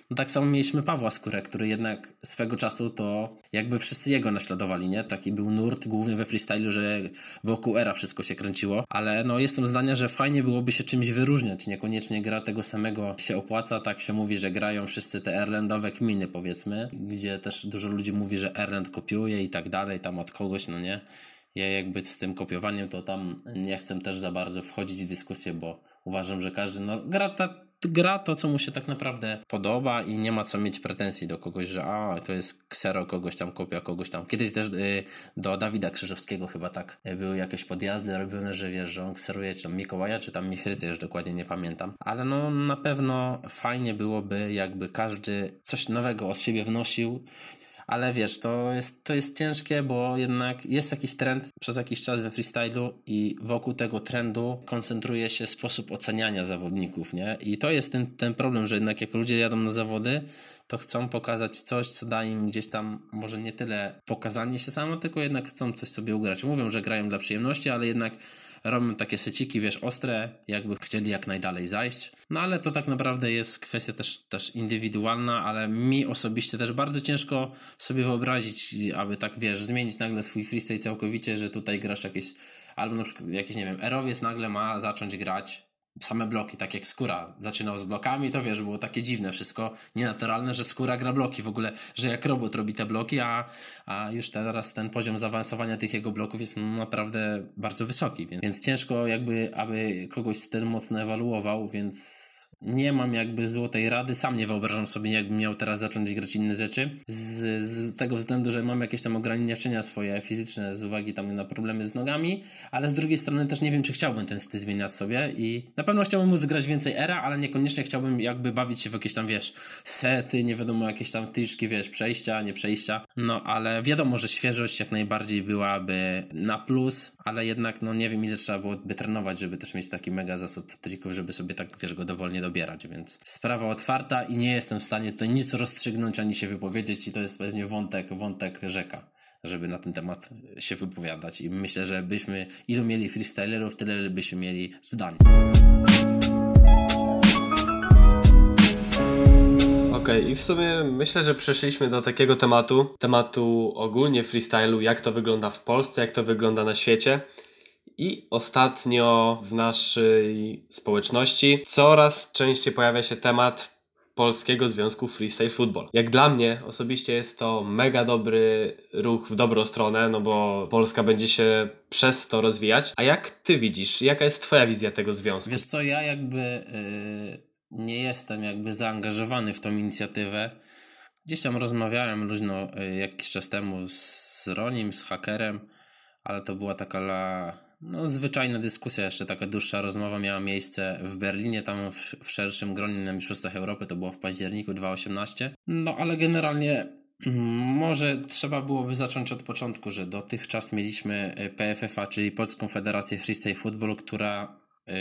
no tak samo mieliśmy Pawła Skórę, który jednak swego czasu to jakby wszyscy jego naśladowali, nie? Taki był nurt głównie we freestylu, że wokół era wszystko się kręciło, ale no jestem zdania, że fajnie byłoby się czymś wyróżniać, niekoniecznie gra tego samego się opłaca, tak się mówi, że grają wszyscy te Erlandowe kminy powiedzmy, gdzie też dużo ludzi mówi, że Erland kopiuje i tak dalej, tam od kogoś, no nie? Ja jakby z tym kopiowaniem to tam nie chcę też za bardzo wchodzić w dyskusję, bo uważam, że każdy no, gra ta gra to, co mu się tak naprawdę podoba i nie ma co mieć pretensji do kogoś, że a, to jest ksero kogoś tam, kopia kogoś tam. Kiedyś też y, do Dawida Krzyżowskiego chyba tak y, były jakieś podjazdy robione, że wiesz, że on kseruje czy tam Mikołaja, czy tam Michrycę, już dokładnie nie pamiętam. Ale no na pewno fajnie byłoby, jakby każdy coś nowego od siebie wnosił ale wiesz, to jest, to jest ciężkie, bo jednak jest jakiś trend przez jakiś czas we freestylu i wokół tego trendu koncentruje się sposób oceniania zawodników, nie? I to jest ten, ten problem, że jednak jak ludzie jadą na zawody, to chcą pokazać coś, co da im gdzieś tam może nie tyle pokazanie się samo, tylko jednak chcą coś sobie ugrać. Mówią, że grają dla przyjemności, ale jednak robią takie seciki, wiesz, ostre, jakby chcieli jak najdalej zajść. No ale to tak naprawdę jest kwestia też, też indywidualna, ale mi osobiście też bardzo ciężko sobie wyobrazić, aby tak, wiesz, zmienić nagle swój freestyle całkowicie, że tutaj grasz jakieś, albo na przykład jakiś, nie wiem, Erowiec nagle ma zacząć grać same bloki, tak jak Skóra zaczynał z blokami, to wiesz, było takie dziwne wszystko, nienaturalne, że Skóra gra bloki w ogóle, że jak robot robi te bloki, a, a już teraz ten poziom zaawansowania tych jego bloków jest naprawdę bardzo wysoki, więc, więc ciężko jakby, aby kogoś ten mocno ewaluował, więc nie mam jakby złotej rady, sam nie wyobrażam sobie, jakbym miał teraz zacząć grać inne rzeczy. Z, z tego względu, że mam jakieś tam ograniczenia swoje fizyczne z uwagi tam na problemy z nogami, ale z drugiej strony też nie wiem, czy chciałbym ten styl zmieniać sobie i na pewno chciałbym móc grać więcej era, ale niekoniecznie chciałbym jakby bawić się w jakieś tam, wiesz, sety, nie wiadomo, jakieś tam tyczki, wiesz, przejścia, nie przejścia. No, ale wiadomo, że świeżość jak najbardziej byłaby na plus, ale jednak, no nie wiem, ile trzeba byłoby trenować, żeby też mieć taki mega zasób trików, żeby sobie tak, wiesz, go dowolnie więc sprawa otwarta i nie jestem w stanie tutaj nic rozstrzygnąć ani się wypowiedzieć i to jest pewnie wątek, wątek rzeka żeby na ten temat się wypowiadać i myślę, że byśmy ilu mieli freestylerów, tyle byśmy mieli zdań. Okej, okay, i w sumie myślę, że przeszliśmy do takiego tematu, tematu ogólnie freestylu, jak to wygląda w Polsce, jak to wygląda na świecie. I ostatnio w naszej społeczności coraz częściej pojawia się temat Polskiego Związku Freestyle Football. Jak dla mnie osobiście jest to mega dobry ruch w dobrą stronę, no bo Polska będzie się przez to rozwijać. A jak ty widzisz, jaka jest twoja wizja tego związku? Wiesz co, ja jakby yy, nie jestem jakby zaangażowany w tą inicjatywę. Gdzieś tam rozmawiałem luźno yy, jakiś czas temu z, z Ronim, z hakerem, ale to była taka la, no, zwyczajna dyskusja, jeszcze taka dłuższa rozmowa miała miejsce w Berlinie, tam w, w szerszym gronie na Mistrzostwach Europy, to było w październiku 2018. No ale generalnie może trzeba byłoby zacząć od początku, że dotychczas mieliśmy e, PFFA, czyli Polską Federację Freestyle Football, która e,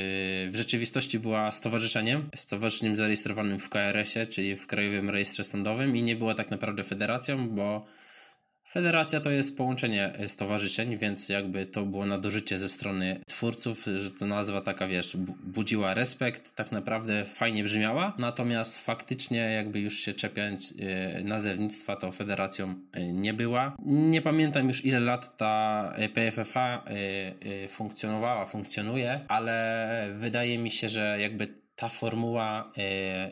w rzeczywistości była stowarzyszeniem, stowarzyszeniem zarejestrowanym w KRS-ie, czyli w Krajowym Rejestrze Sądowym i nie była tak naprawdę federacją, bo Federacja to jest połączenie e, stowarzyszeń, więc jakby to było nadużycie ze strony twórców, że ta nazwa taka, wiesz, budziła respekt, tak naprawdę fajnie brzmiała, natomiast faktycznie jakby już się czepiać e, nazewnictwa, to federacją e, nie była. Nie pamiętam już ile lat ta PFFA funkcjonowała, funkcjonuje, ale wydaje mi się, że jakby ta formuła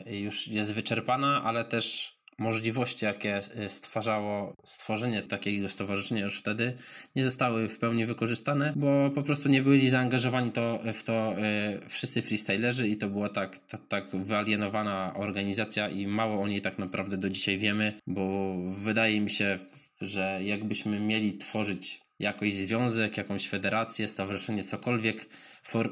już jest wyczerpana, ale też możliwości, jakie e, stwarzało stworzenie takiego stowarzyszenia już wtedy, nie zostały w pełni wykorzystane, bo po prostu nie byli zaangażowani to, w to e, wszyscy freestylerzy i to była tak, tak, tak wyalienowana organizacja i mało o niej tak naprawdę do dzisiaj wiemy, bo wydaje mi się, że jakbyśmy mieli tworzyć jakoś związek, jakąś federację, stowarzyszenie, cokolwiek for,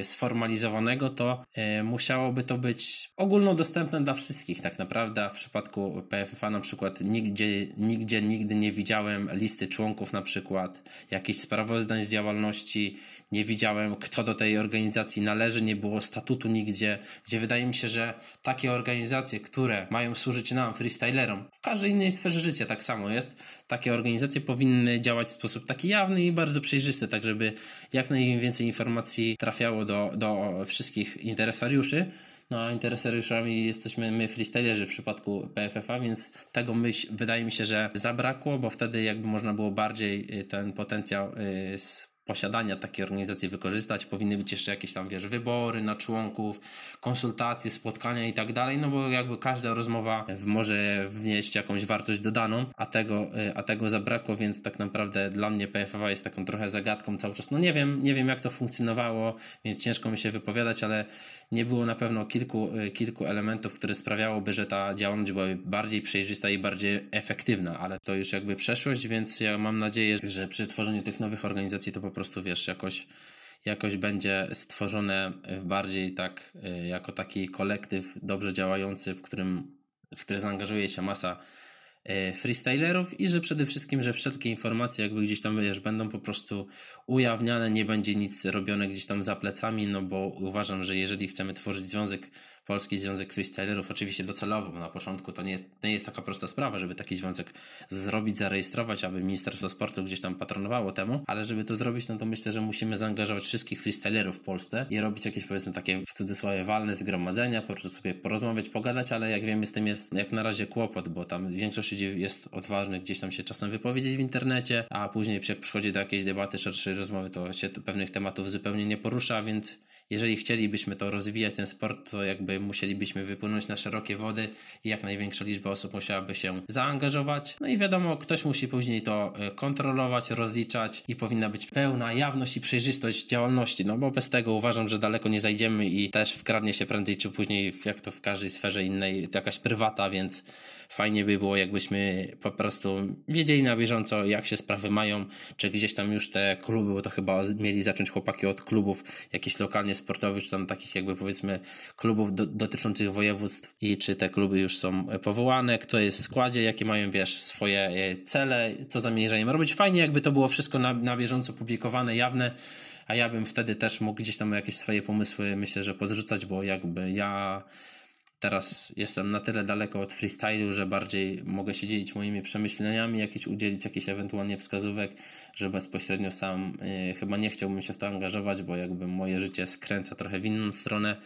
y, sformalizowanego, to y, musiałoby to być ogólnodostępne dla wszystkich tak naprawdę. W przypadku PFFA na przykład nigdzie, nigdzie nigdy nie widziałem listy członków na przykład, jakichś sprawozdań z działalności, nie widziałem kto do tej organizacji należy, nie było statutu nigdzie, gdzie wydaje mi się, że takie organizacje, które mają służyć nam, freestylerom, w każdej innej sferze życia tak samo jest, takie organizacje powinny działać w sposób taki jawny i bardzo przejrzysty, tak żeby jak najwięcej informacji trafiało do, do wszystkich interesariuszy. No a interesariuszami jesteśmy my freestylerzy w przypadku PFF-a, więc tego myśl, wydaje mi się, że zabrakło, bo wtedy jakby można było bardziej y, ten potencjał y, z posiadania takiej organizacji wykorzystać. Powinny być jeszcze jakieś tam, wiesz, wybory na członków, konsultacje, spotkania i tak dalej, no bo jakby każda rozmowa może wnieść jakąś wartość dodaną, a tego, y, a tego zabrakło, więc tak naprawdę dla mnie PFA jest taką trochę zagadką cały czas. No nie wiem, nie wiem jak to funkcjonowało, więc ciężko mi się wypowiadać, ale nie było na pewno kilku, y, kilku elementów, które sprawiałoby, że ta działalność była bardziej przejrzysta i bardziej efektywna, ale to już jakby przeszłość, więc ja mam nadzieję, że przy tworzeniu tych nowych organizacji to po prostu wiesz, jakoś, jakoś będzie stworzone bardziej tak, y, jako taki kolektyw dobrze działający, w którym, w który zaangażuje się masa y, freestylerów i że przede wszystkim, że wszelkie informacje jakby gdzieś tam, wiesz, będą po prostu ujawniane, nie będzie nic robione gdzieś tam za plecami, no bo uważam, że jeżeli chcemy tworzyć związek Polski Związek Freestylerów, oczywiście docelowo, bo na początku to nie jest, nie jest taka prosta sprawa, żeby taki związek zrobić, zarejestrować, aby Ministerstwo Sportu gdzieś tam patronowało temu, ale żeby to zrobić, no to myślę, że musimy zaangażować wszystkich freestylerów w Polsce i robić jakieś powiedzmy takie w cudzysłowie walne zgromadzenia, po prostu sobie porozmawiać, pogadać, ale jak wiemy z tym jest jak na razie kłopot, bo tam większość ludzi jest odważnych gdzieś tam się czasem wypowiedzieć w internecie, a później jak przychodzi do jakiejś debaty, szerszej rozmowy, to się pewnych tematów zupełnie nie porusza, więc jeżeli chcielibyśmy to rozwijać, ten sport, to jakby musielibyśmy wypłynąć na szerokie wody i jak największa liczba osób musiałaby się zaangażować. No i wiadomo, ktoś musi później to e, kontrolować, rozliczać i powinna być pełna jawność i przejrzystość działalności, no bo bez tego uważam, że daleko nie zajdziemy i też wkradnie się prędzej czy później, jak to w każdej sferze innej, jakaś prywata, więc fajnie by było, jakbyśmy po prostu wiedzieli na bieżąco, jak się sprawy mają, czy gdzieś tam już te kluby, bo to chyba mieli zacząć chłopaki od klubów jakichś lokalnie sportowych, czy tam takich jakby powiedzmy klubów do, dotyczących województw i czy te kluby już są powołane, kto jest w składzie, jakie mają, wiesz, swoje e, cele, co zamierzają robić. Fajnie jakby to było wszystko na, na bieżąco publikowane, jawne, a ja bym wtedy też mógł gdzieś tam jakieś swoje pomysły, myślę, że podrzucać, bo jakby ja teraz jestem na tyle daleko od freestylu, że bardziej mogę się dzielić moimi przemyśleniami, jakieś udzielić jakichś ewentualnie wskazówek, że bezpośrednio sam y, chyba nie chciałbym się w to angażować, bo jakby moje życie skręca trochę w inną stronę.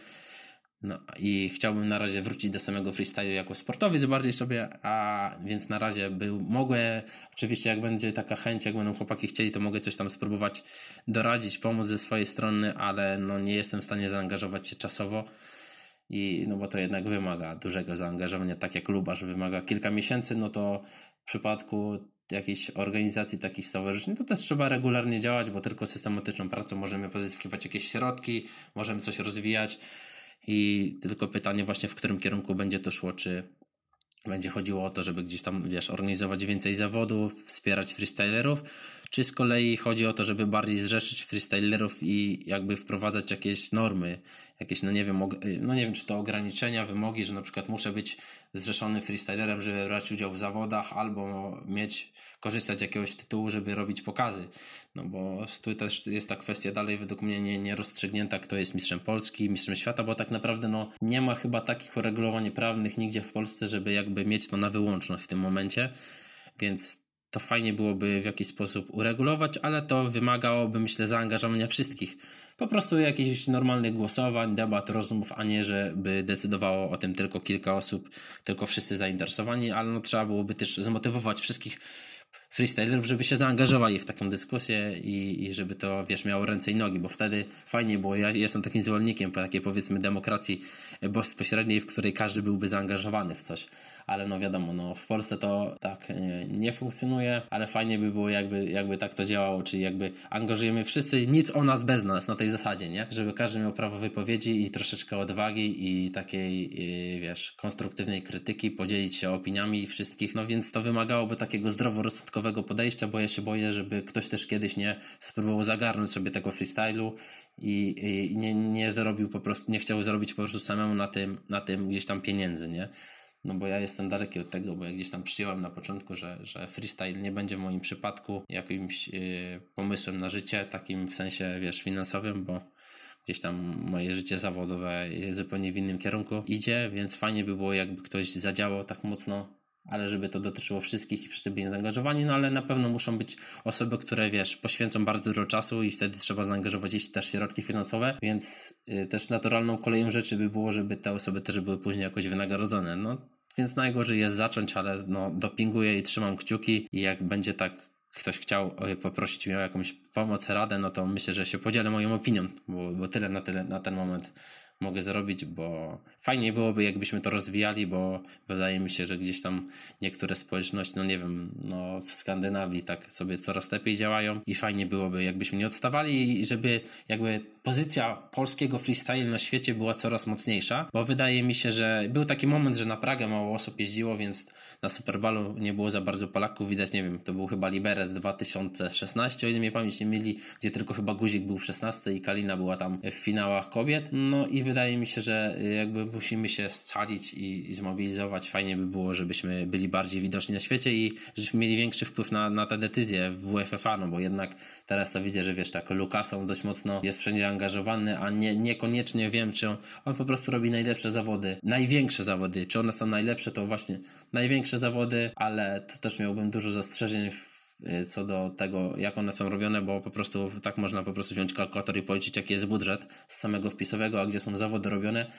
No i chciałbym na razie wrócić do samego freestylu jako sportowiec bardziej sobie, a więc na razie był, mogę, oczywiście jak będzie taka chęć, jak będą chłopaki chcieli, to mogę coś tam spróbować doradzić, pomóc ze swojej strony, ale no nie jestem w stanie zaangażować się czasowo i no bo to jednak wymaga dużego zaangażowania, tak jak Lubasz wymaga kilka miesięcy, no to w przypadku jakiejś organizacji, takich stowarzyszeń, to też trzeba regularnie działać, bo tylko systematyczną pracą możemy pozyskiwać jakieś środki, możemy coś rozwijać i tylko pytanie właśnie, w którym kierunku będzie to szło, czy będzie chodziło o to, żeby gdzieś tam, wiesz, organizować więcej zawodów, wspierać freestylerów, czy z kolei chodzi o to, żeby bardziej zrzeszyć freestylerów i jakby wprowadzać jakieś normy, jakieś, no nie wiem, no nie wiem, czy to ograniczenia, wymogi, że na przykład muszę być zrzeszony freestylerem, żeby brać udział w zawodach, albo mieć, korzystać z jakiegoś tytułu, żeby robić pokazy. No bo tu też jest ta kwestia dalej według mnie nie, nie rozstrzygnięta, kto jest mistrzem Polski, mistrzem świata, bo tak naprawdę no, nie ma chyba takich uregulowań prawnych nigdzie w Polsce, żeby jakby mieć to na wyłączność w tym momencie, więc to fajnie byłoby w jakiś sposób uregulować, ale to wymagałoby, myślę, zaangażowania wszystkich. Po prostu jakichś normalnych głosowań, debat, rozmów, a nie, żeby decydowało o tym tylko kilka osób, tylko wszyscy zainteresowani, ale no trzeba byłoby też zmotywować wszystkich freestylerów, żeby się zaangażowali w taką dyskusję i, i żeby to, wiesz, miało ręce i nogi, bo wtedy fajnie było. Ja jestem takim zwolennikiem takiej, powiedzmy, demokracji bezpośredniej, w której każdy byłby zaangażowany w coś. Ale no wiadomo, no w Polsce to tak nie, nie funkcjonuje, ale fajnie by było, jakby, jakby tak to działało, czyli jakby angażujemy wszyscy, nic o nas bez nas na tej zasadzie, nie? Żeby każdy miał prawo wypowiedzi i troszeczkę odwagi i takiej, i, wiesz, konstruktywnej krytyki, podzielić się opiniami wszystkich, no więc to wymagałoby takiego zdroworozsądkowego podejścia, bo ja się boję, żeby ktoś też kiedyś nie spróbował zagarnąć sobie tego freestylu i, i nie, nie zrobił po prostu, nie chciał zrobić po prostu samemu na tym, na tym gdzieś tam pieniędzy, nie? No bo ja jestem daleki od tego, bo ja gdzieś tam przyjąłem na początku, że, że freestyle nie będzie w moim przypadku jakimś yy, pomysłem na życie, takim w sensie, wiesz, finansowym, bo gdzieś tam moje życie zawodowe zupełnie w innym kierunku idzie, więc fajnie by było, jakby ktoś zadziałał tak mocno ale żeby to dotyczyło wszystkich i wszyscy byli zaangażowani, no ale na pewno muszą być osoby, które wiesz, poświęcą bardzo dużo czasu i wtedy trzeba zaangażować ich też środki finansowe, więc y, też naturalną koleją rzeczy by było, żeby te osoby też były później jakoś wynagrodzone. No, więc najgorzej jest zacząć, ale no, dopinguję i trzymam kciuki i jak będzie tak ktoś chciał poprosić mnie o jakąś pomoc, radę, no to myślę, że się podzielę moją opinią, bo, bo tyle na, tyle na ten moment mogę zrobić, bo fajnie byłoby, jakbyśmy to rozwijali, bo wydaje mi się, że gdzieś tam niektóre społeczności, no nie wiem, no w Skandynawii tak sobie coraz lepiej działają i fajnie byłoby, jakbyśmy nie odstawali i żeby jakby pozycja polskiego freestyle na świecie była coraz mocniejsza, bo wydaje mi się, że był taki moment, że na Pragę mało osób jeździło, więc na Superbalu nie było za bardzo Polaków, widać, nie wiem, to był chyba Liberec 2016, o ile mnie pamięć nie mieli, gdzie tylko chyba Guzik był w 16 i Kalina była tam w finałach kobiet, no i wydaje mi się, że jakby musimy się scalić i, i zmobilizować, fajnie by było, żebyśmy byli bardziej widoczni na świecie i żebyśmy mieli większy wpływ na, na te decyzje w WFFA, no bo jednak teraz to widzę, że wiesz, tak Lukasom dość mocno jest wszędzie zaangażowany, a nie, niekoniecznie wiem, czy on, on po prostu robi najlepsze zawody, największe zawody. Czy one są najlepsze, to właśnie największe zawody, ale to też miałbym dużo zastrzeżeń w y, co do tego, jak one są robione, bo po prostu tak można po prostu wziąć kalkulator i policzyć, jaki jest budżet z samego wpisowego, a gdzie są zawody robione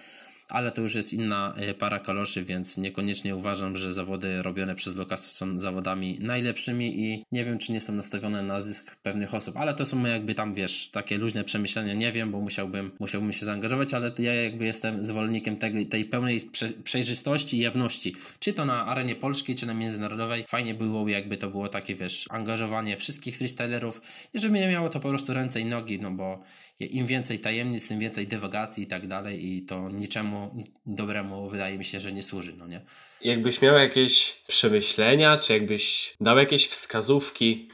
ale to już jest inna e, para kaloszy, więc niekoniecznie uważam, że zawody robione przez Lokasa są zawodami najlepszymi i nie wiem, czy nie są nastawione na zysk pewnych osób, ale to są jakby tam, wiesz, takie luźne przemyślenia, nie wiem, bo musiałbym, musiałbym się zaangażować, ale ja jakby jestem zwolennikiem tej pełnej przejrzystości i jawności, czy to na arenie polskiej, czy na międzynarodowej, fajnie było jakby to było takie, wiesz, angażowanie wszystkich freestylerów i żeby nie miało to po prostu ręce i nogi, no bo im więcej tajemnic, tym więcej dywagacji i tak dalej i to niczemu dobremu wydaje mi się, że nie służy, no nie? Jakbyś miał jakieś przemyślenia, czy jakbyś dał jakieś wskazówki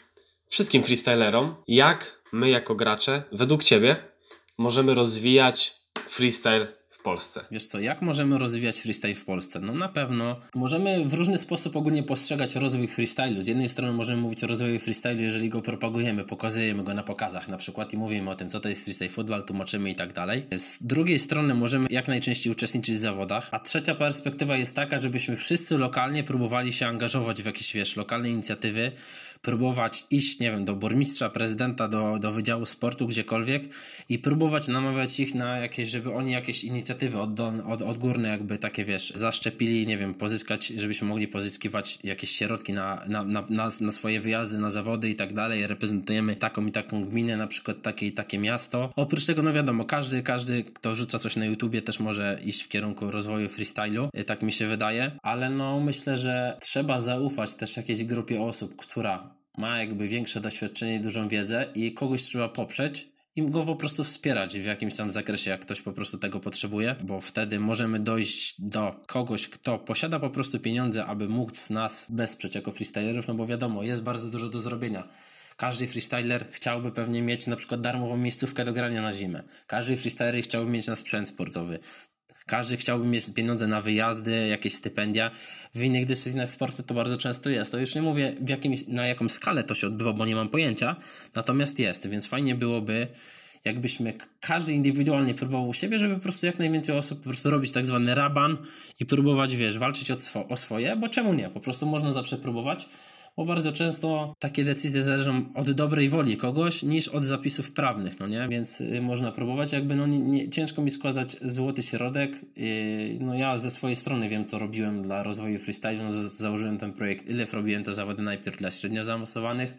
wszystkim freestylerom, jak my jako gracze, według Ciebie, możemy rozwijać freestyle w Polsce? Wiesz co, jak możemy rozwijać freestyle w Polsce? No na pewno możemy w różny sposób ogólnie postrzegać rozwój freestylu. Z jednej strony możemy mówić o rozwoju freestylu, jeżeli go propagujemy, pokazujemy go na pokazach na przykład i mówimy o tym, co to jest freestyle football, tłumaczymy i tak dalej. Z drugiej strony możemy jak najczęściej uczestniczyć w zawodach, a trzecia perspektywa jest taka, żebyśmy wszyscy lokalnie próbowali się angażować w jakieś, wiesz, lokalne inicjatywy, próbować iść, nie wiem, do burmistrza, prezydenta, do, do Wydziału Sportu, gdziekolwiek i próbować namawiać ich na jakieś, żeby oni jakieś inicjatywy od, od, odgórne jakby takie, wiesz, zaszczepili, nie wiem, pozyskać, żebyśmy mogli pozyskiwać jakieś środki na, na, na, na, na swoje wyjazdy, na zawody i tak dalej. Reprezentujemy taką i taką gminę, na przykład takie i takie miasto. Oprócz tego, no wiadomo, każdy, każdy, kto rzuca coś na YouTubie też może iść w kierunku rozwoju freestylu, tak mi się wydaje, ale no myślę, że trzeba zaufać też jakiejś grupie osób, która ma jakby większe doświadczenie i dużą wiedzę i kogoś trzeba poprzeć i go po prostu wspierać w jakimś tam zakresie, jak ktoś po prostu tego potrzebuje, bo wtedy możemy dojść do kogoś, kto posiada po prostu pieniądze, aby móc nas wesprzeć jako freestylerów, no bo wiadomo, jest bardzo dużo do zrobienia. Każdy freestyler chciałby pewnie mieć na przykład darmową miejscówkę do grania na zimę. Każdy freestyler chciałby mieć na sprzęt sportowy. Każdy chciałby mieć pieniądze na wyjazdy, jakieś stypendia. W innych dyscyplinach sportu to bardzo często jest. To już nie mówię, jakim, na jaką skalę to się odbywa, bo nie mam pojęcia. Natomiast jest, więc fajnie byłoby, jakbyśmy każdy indywidualnie próbował u siebie, żeby po prostu jak najwięcej osób po prostu robić tak zwany raban i próbować, wiesz, walczyć o, swo o swoje, bo czemu nie? Po prostu można zawsze próbować bo bardzo często takie decyzje zależą od dobrej woli kogoś niż od zapisów prawnych, no nie? Więc y, można próbować, jakby no nie, nie, ciężko mi składać złoty środek. Y, no ja ze swojej strony wiem, co robiłem dla rozwoju freestylu, no, założyłem ten projekt, ile robiłem te zawody najpierw dla średnio zaawansowanych,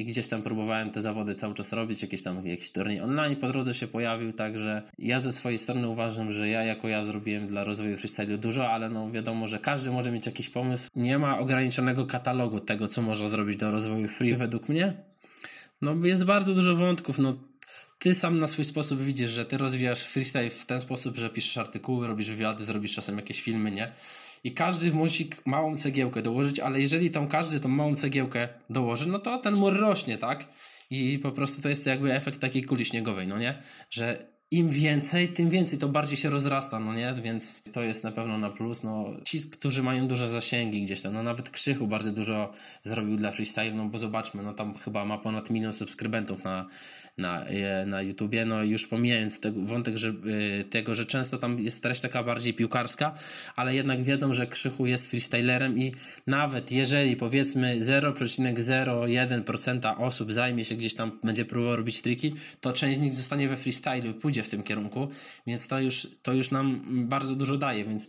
i gdzieś tam próbowałem te zawody cały czas robić, jakieś tam jakiś turniej online po drodze się pojawił, także ja ze swojej strony uważam, że ja jako ja zrobiłem dla rozwoju freestylu dużo, ale no wiadomo, że każdy może mieć jakiś pomysł. Nie ma ograniczonego katalogu tego, co można zrobić do rozwoju free według mnie. No jest bardzo dużo wątków, no ty sam na swój sposób widzisz, że ty rozwijasz freestyle w ten sposób, że piszesz artykuły, robisz wywiady, zrobisz czasem jakieś filmy, nie? i każdy musi małą cegiełkę dołożyć, ale jeżeli tam każdy tą małą cegiełkę dołoży, no to ten mur rośnie, tak? I po prostu to jest jakby efekt takiej kuli śniegowej, no nie? Że im więcej, tym więcej to bardziej się rozrasta, no nie? Więc to jest na pewno na plus. No, ci, którzy mają duże zasięgi gdzieś tam, no nawet Krzychu bardzo dużo zrobił dla freestyle, no bo zobaczmy, no tam chyba ma ponad milion subskrybentów na, na, e, na YouTubie, no już pomijając wątek że, e, tego, że często tam jest treść taka bardziej piłkarska, ale jednak wiedzą, że Krzychu jest freestylerem i nawet jeżeli powiedzmy 0,01% osób zajmie się gdzieś tam, będzie próbował robić triki, to część z nich zostanie we freestylu i pójdzie w tym kierunku, więc to już, to już nam bardzo dużo daje, więc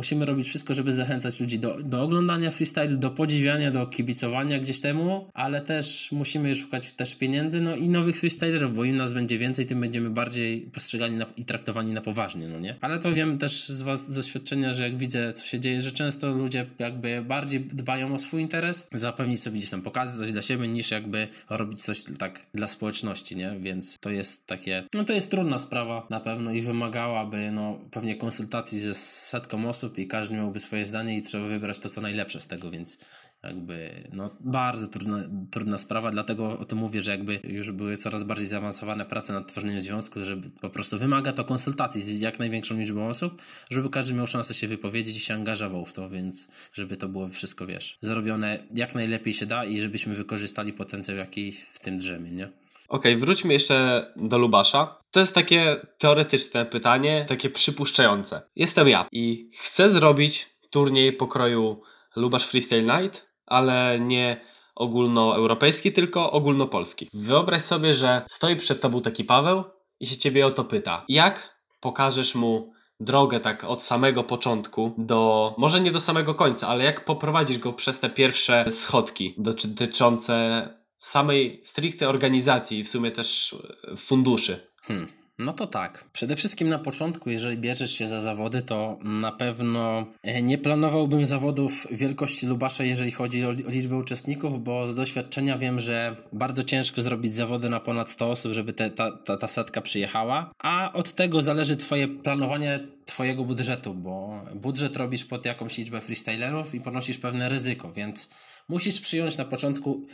musimy robić wszystko, żeby zachęcać ludzi do, do oglądania freestyle, do podziwiania, do kibicowania gdzieś temu, ale też musimy szukać też pieniędzy, no i nowych freestylerów, bo im nas będzie więcej, tym będziemy bardziej postrzegani na, i traktowani na poważnie, no nie? Ale to wiem też z was doświadczenia, że jak widzę, co się dzieje, że często ludzie jakby bardziej dbają o swój interes, zapewnić sobie gdzieś tam pokazać coś dla siebie, niż jakby robić coś tak dla społeczności, nie? Więc to jest takie, no to jest trudna sprawa na pewno i wymagałaby, no pewnie konsultacji ze setką osób, osób i każdy miałby swoje zdanie i trzeba wybrać to, co najlepsze z tego, więc jakby no bardzo trudna, trudna sprawa, dlatego o tym mówię, że jakby już były coraz bardziej zaawansowane prace nad tworzeniem związku, żeby po prostu wymaga to konsultacji z jak największą liczbą osób, żeby każdy miał szansę się wypowiedzieć i się angażował w to, więc żeby to było wszystko, wiesz, zrobione jak najlepiej się da i żebyśmy wykorzystali potencjał, jaki w tym drzemie, nie? Okej, okay, wróćmy jeszcze do Lubasza. To jest takie teoretyczne pytanie, takie przypuszczające. Jestem ja i chcę zrobić turniej pokroju Lubasz Freestyle Night, ale nie ogólnoeuropejski, tylko ogólnopolski. Wyobraź sobie, że stoi przed tobą taki Paweł i się ciebie o to pyta. Jak pokażesz mu drogę tak od samego początku do, może nie do samego końca, ale jak poprowadzisz go przez te pierwsze schodki dotyczące samej stricte organizacji i w sumie też e, funduszy? Hmm. No to tak. Przede wszystkim na początku, jeżeli bierzesz się za zawody, to na pewno e, nie planowałbym zawodów wielkości Lubasza, jeżeli chodzi o liczbę uczestników, bo z doświadczenia wiem, że bardzo ciężko zrobić zawody na ponad 100 osób, żeby te, ta, ta, ta setka przyjechała, a od tego zależy Twoje planowanie Twojego budżetu, bo budżet robisz pod jakąś liczbę freestylerów i ponosisz pewne ryzyko, więc musisz przyjąć na początku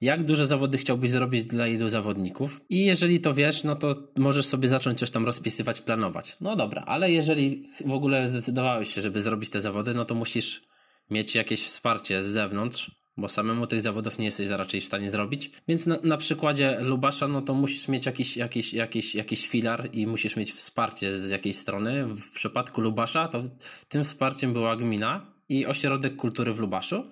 jak duże zawody chciałbyś zrobić dla ilu zawodników i jeżeli to wiesz, no to możesz sobie zacząć coś tam rozpisywać, planować. No dobra, ale jeżeli w ogóle zdecydowałeś się, żeby zrobić te zawody, no to musisz mieć jakieś wsparcie z zewnątrz, bo samemu tych zawodów nie jesteś raczej w stanie zrobić. Więc na, na, przykładzie Lubasza, no to musisz mieć jakiś, jakiś, jakiś, jakiś filar i musisz mieć wsparcie z jakiejś strony. W przypadku Lubasza to tym wsparciem była gmina i Ośrodek Kultury w Lubaszu.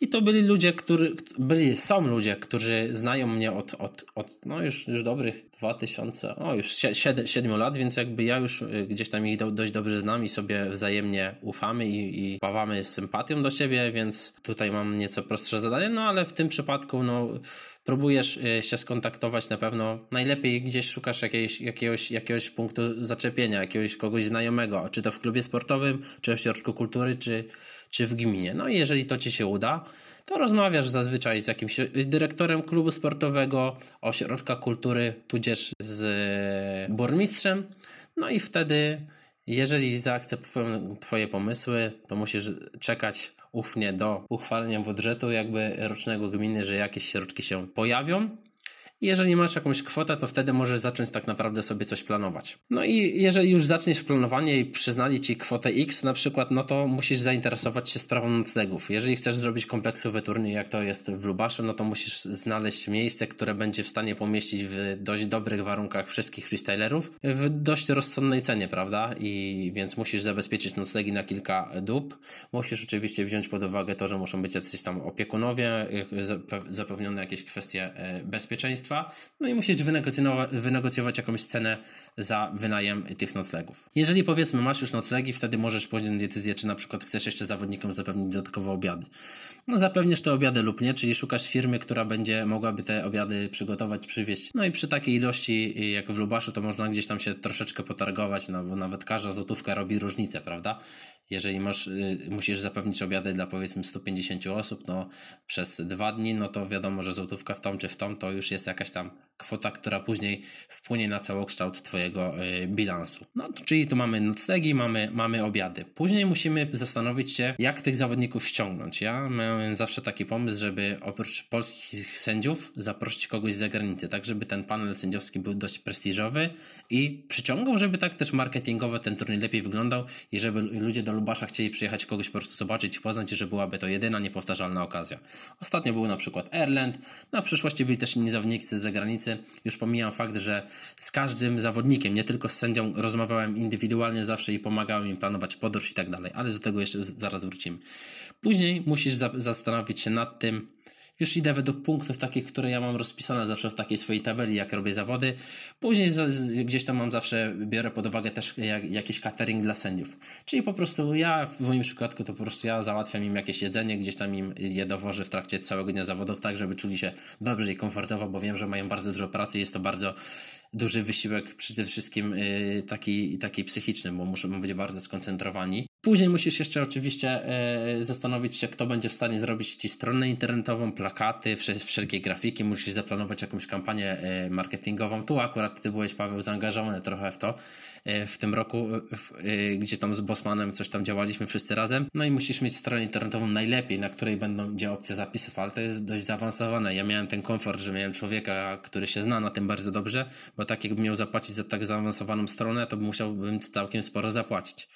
I to byli ludzie, którzy byli, są ludzie, którzy znają mnie od, od, od no już, już dobrych 2000, o już 7, 7 lat, więc jakby ja już y, gdzieś tam ich do, dość dobrze znam i sobie wzajemnie ufamy i, i pawamy z sympatią do siebie, więc tutaj mam nieco prostsze zadanie, no ale w tym przypadku no próbujesz y, się skontaktować na pewno. Najlepiej gdzieś szukasz jakiejś, jakiegoś, jakiegoś punktu zaczepienia, jakiegoś kogoś znajomego, czy to w klubie sportowym, czy w ośrodku kultury, czy, czy w gminie. No i jeżeli to ci się uda, to rozmawiasz zazwyczaj z jakimś dyrektorem klubu sportowego, ośrodka kultury, tudzież z burmistrzem. No i wtedy, jeżeli zaakceptują Twoje pomysły, to musisz czekać ufnie do uchwalenia budżetu jakby rocznego gminy, że jakieś środki się pojawią. Jeżeli masz jakąś kwotę, to wtedy możesz zacząć tak naprawdę sobie coś planować. No i jeżeli już zaczniesz planowanie i przyznali ci kwotę X na przykład, no to musisz zainteresować się sprawą noclegów. Jeżeli chcesz zrobić kompleksowy turniej, jak to jest w Lubaszu, no to musisz znaleźć miejsce, które będzie w stanie pomieścić w dość dobrych warunkach wszystkich freestylerów w dość rozsądnej cenie, prawda? I więc musisz zabezpieczyć noclegi na kilka dób. Musisz oczywiście wziąć pod uwagę to, że muszą być jacyś tam opiekunowie, zapewnione jakieś kwestie e, no i musisz wynegocjować, wynegocjować jakąś cenę za wynajem tych noclegów. Jeżeli powiedzmy masz już noclegi, wtedy możesz podjąć decyzję, czy na przykład chcesz jeszcze zawodnikom zapewnić dodatkowe obiady. No zapewnisz te obiady lub nie, czyli szukasz firmy, która będzie mogłaby te obiady przygotować, przywieźć. No i przy takiej ilości jak w Lubaszu, to można gdzieś tam się troszeczkę potargować, no bo nawet każda złotówka robi różnicę, prawda? Jeżeli masz, y, musisz zapewnić obiady dla powiedzmy 150 osób, no przez dwa dni, no to wiadomo, że złotówka w tą czy w tą to już jest jakaś tam kwota, która później wpłynie na całokształt Twojego y, bilansu. No czyli tu mamy noclegi, mamy, mamy obiady. Później musimy zastanowić się, jak tych zawodników ściągnąć. Ja miałem zawsze taki pomysł, żeby oprócz polskich sędziów zaprosić kogoś z zagranicy, tak żeby ten panel sędziowski był dość prestiżowy i przyciągał, żeby tak też marketingowo ten turniej lepiej wyglądał i żeby ludzie do Lubasza chcieli przyjechać kogoś po prostu zobaczyć i poznać, że byłaby to jedyna niepowtarzalna okazja. Ostatnio był na przykład Erland, na przyszłości byli też inni zawodnicy z zagranicy. Już pomijam fakt, że z każdym zawodnikiem, nie tylko z sędzią, rozmawiałem indywidualnie zawsze i pomagałem im planować podróż i tak dalej, ale do tego jeszcze zaraz wrócimy. Później musisz zastanowić się nad tym, już idę według punktów takich, które ja mam rozpisane zawsze w takiej swojej tabeli, jak robię zawody. Później gdzieś tam mam zawsze, biorę pod uwagę też jak, jakiś catering dla sędziów. Czyli po prostu ja, w moim przypadku to po prostu ja załatwiam im jakieś jedzenie, gdzieś tam im je dowożę w trakcie całego dnia zawodów, tak żeby czuli się dobrze i komfortowo, bo wiem, że mają bardzo dużo pracy, jest to bardzo duży wysiłek przede wszystkim y, taki, taki psychiczny, bo muszą być bardzo skoncentrowani. Później musisz jeszcze oczywiście y, zastanowić się, kto będzie w stanie zrobić Ci stronę internetową, plakaty, wszelkie grafiki, musisz zaplanować jakąś kampanię y, marketingową. Tu akurat Ty byłeś, Paweł, zaangażowany trochę w to w tym roku, gdzie tam z Bosmanem coś tam działaliśmy wszyscy razem. No i musisz mieć stronę internetową najlepiej, na której będą gdzie opcja zapisów, ale to jest dość zaawansowane. Ja miałem ten komfort, że miałem człowieka, który się zna na tym bardzo dobrze, bo tak jakbym miał zapłacić za tak zaawansowaną stronę, to musiałbym całkiem sporo zapłacić.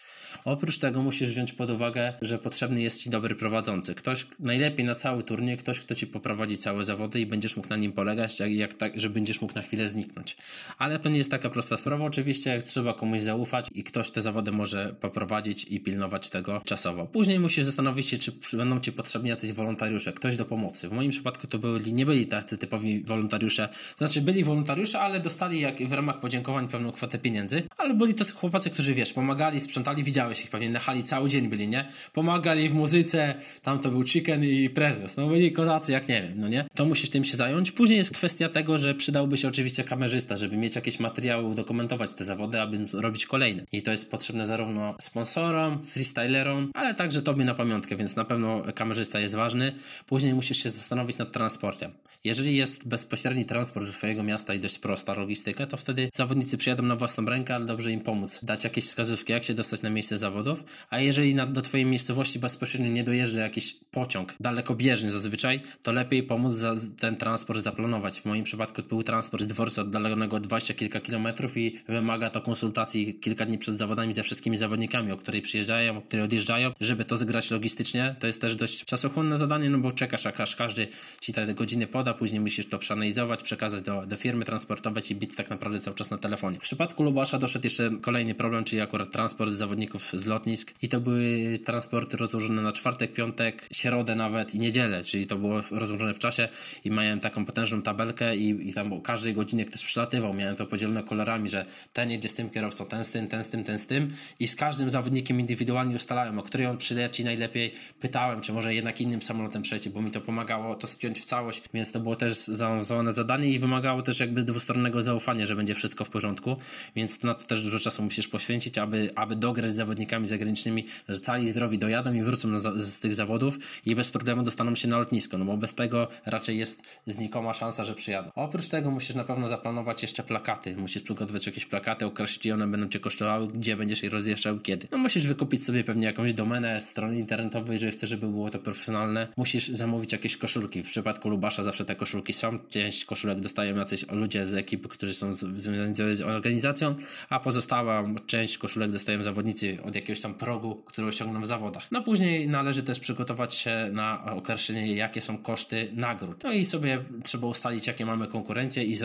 Oprócz tego musisz wziąć pod uwagę, że potrzebny jest ci dobry prowadzący. Ktoś, najlepiej na cały turniej, ktoś, kto ci poprowadzi całe zawody i będziesz mógł na nim polegać, jak, jak tak, że będziesz mógł na chwilę zniknąć. Ale to nie jest taka prosta sprawa. Oczywiście, jak trzeba komuś zaufać i ktoś te zawody może poprowadzić i pilnować tego czasowo. Później musisz zastanowić się, czy będą ci potrzebni jacyś wolontariusze, ktoś do pomocy. W moim przypadku to byli, nie byli tacy typowi wolontariusze, to znaczy byli wolontariusze, ale dostali jak w ramach podziękowań pewną kwotę pieniędzy, ale byli to chłopacy, którzy wiesz, pomagali, sprzątali, widziałeś ich pewnie na hali cały dzień byli, nie? Pomagali w muzyce, tam to był chicken i prezes, no byli kozacy jak nie wiem, no nie? To musisz tym się zająć. Później jest kwestia tego, że przydałby się oczywiście kamerzysta, żeby mieć jakieś materiały, udokumentować te zawody, aby robić kolejne. I to jest potrzebne zarówno sponsorom, freestylerom, ale także tobie na pamiątkę, więc na pewno kamerzysta jest ważny. Później musisz się zastanowić nad transportem. Jeżeli jest bezpośredni transport do twojego miasta i dość prosta logistyka, to wtedy zawodnicy przyjadą na własną rękę, ale dobrze im pomóc. Dać jakieś wskazówki, jak się dostać na miejsce zawodów, a jeżeli na, do twojej miejscowości bezpośrednio nie dojeżdża jakiś pociąg, dalekobieżny zazwyczaj, to lepiej pomóc ten transport zaplanować. W moim przypadku był transport z dworca oddalonego 20 kilka kilometrów i wymaga to konsultacji kilka dni przed zawodami ze wszystkimi zawodnikami, o której przyjeżdżają, o której odjeżdżają, żeby to zgrać logistycznie. To jest też dość czasochłonne zadanie, no bo czekasz, aż każdy ci te godziny poda, później musisz to przeanalizować, przekazać do, do firmy transportowej i bić tak naprawdę cały czas na telefonie. W przypadku Lubasza doszedł jeszcze kolejny problem, czyli akurat transport zawodników z lotnisk i to były transporty rozłożone na czwartek, piątek, środę nawet i niedzielę, czyli to było rozłożone w czasie i miałem taką potężną tabelkę i, i tam o każdej godzinie ktoś przylatywał, miałem to podzielone kolorami, że ten jedzie z tym kierowcą, ten z tym, ten z tym, ten z tym i z każdym zawodnikiem indywidualnie ustalałem, o której on przyleci najlepiej, pytałem, czy może jednak innym samolotem przejdzie, bo mi to pomagało to spiąć w całość, więc to było też zaawansowane zadanie i wymagało też jakby dwustronnego zaufania, że będzie wszystko w porządku, więc na to też dużo czasu musisz poświęcić, aby, aby dograć z zawodnikami zagranicznymi, że cali zdrowi dojadą i wrócą na, z tych zawodów i bez problemu dostaną się na lotnisko, no bo bez tego raczej jest znikoma szansa, że przyjadą. Oprócz tego musisz na pewno zaplanować jeszcze plakaty, musisz przygotować jakieś plakaty, określić wartości one będą cię kosztowały, gdzie będziesz je rozjeżdżał, kiedy. No musisz wykupić sobie pewnie jakąś domenę, strony internetowej, jeżeli chcesz, żeby było to profesjonalne. Musisz zamówić jakieś koszulki. W przypadku Lubasza zawsze te koszulki są. Część koszulek dostają jacyś ludzie z ekipy, którzy są związani z organizacją, a pozostała część koszulek dostają zawodnicy od jakiegoś tam progu, który osiągną w zawodach. No później należy też przygotować się na określenie, jakie są koszty nagród. No i sobie trzeba ustalić, jakie mamy konkurencje i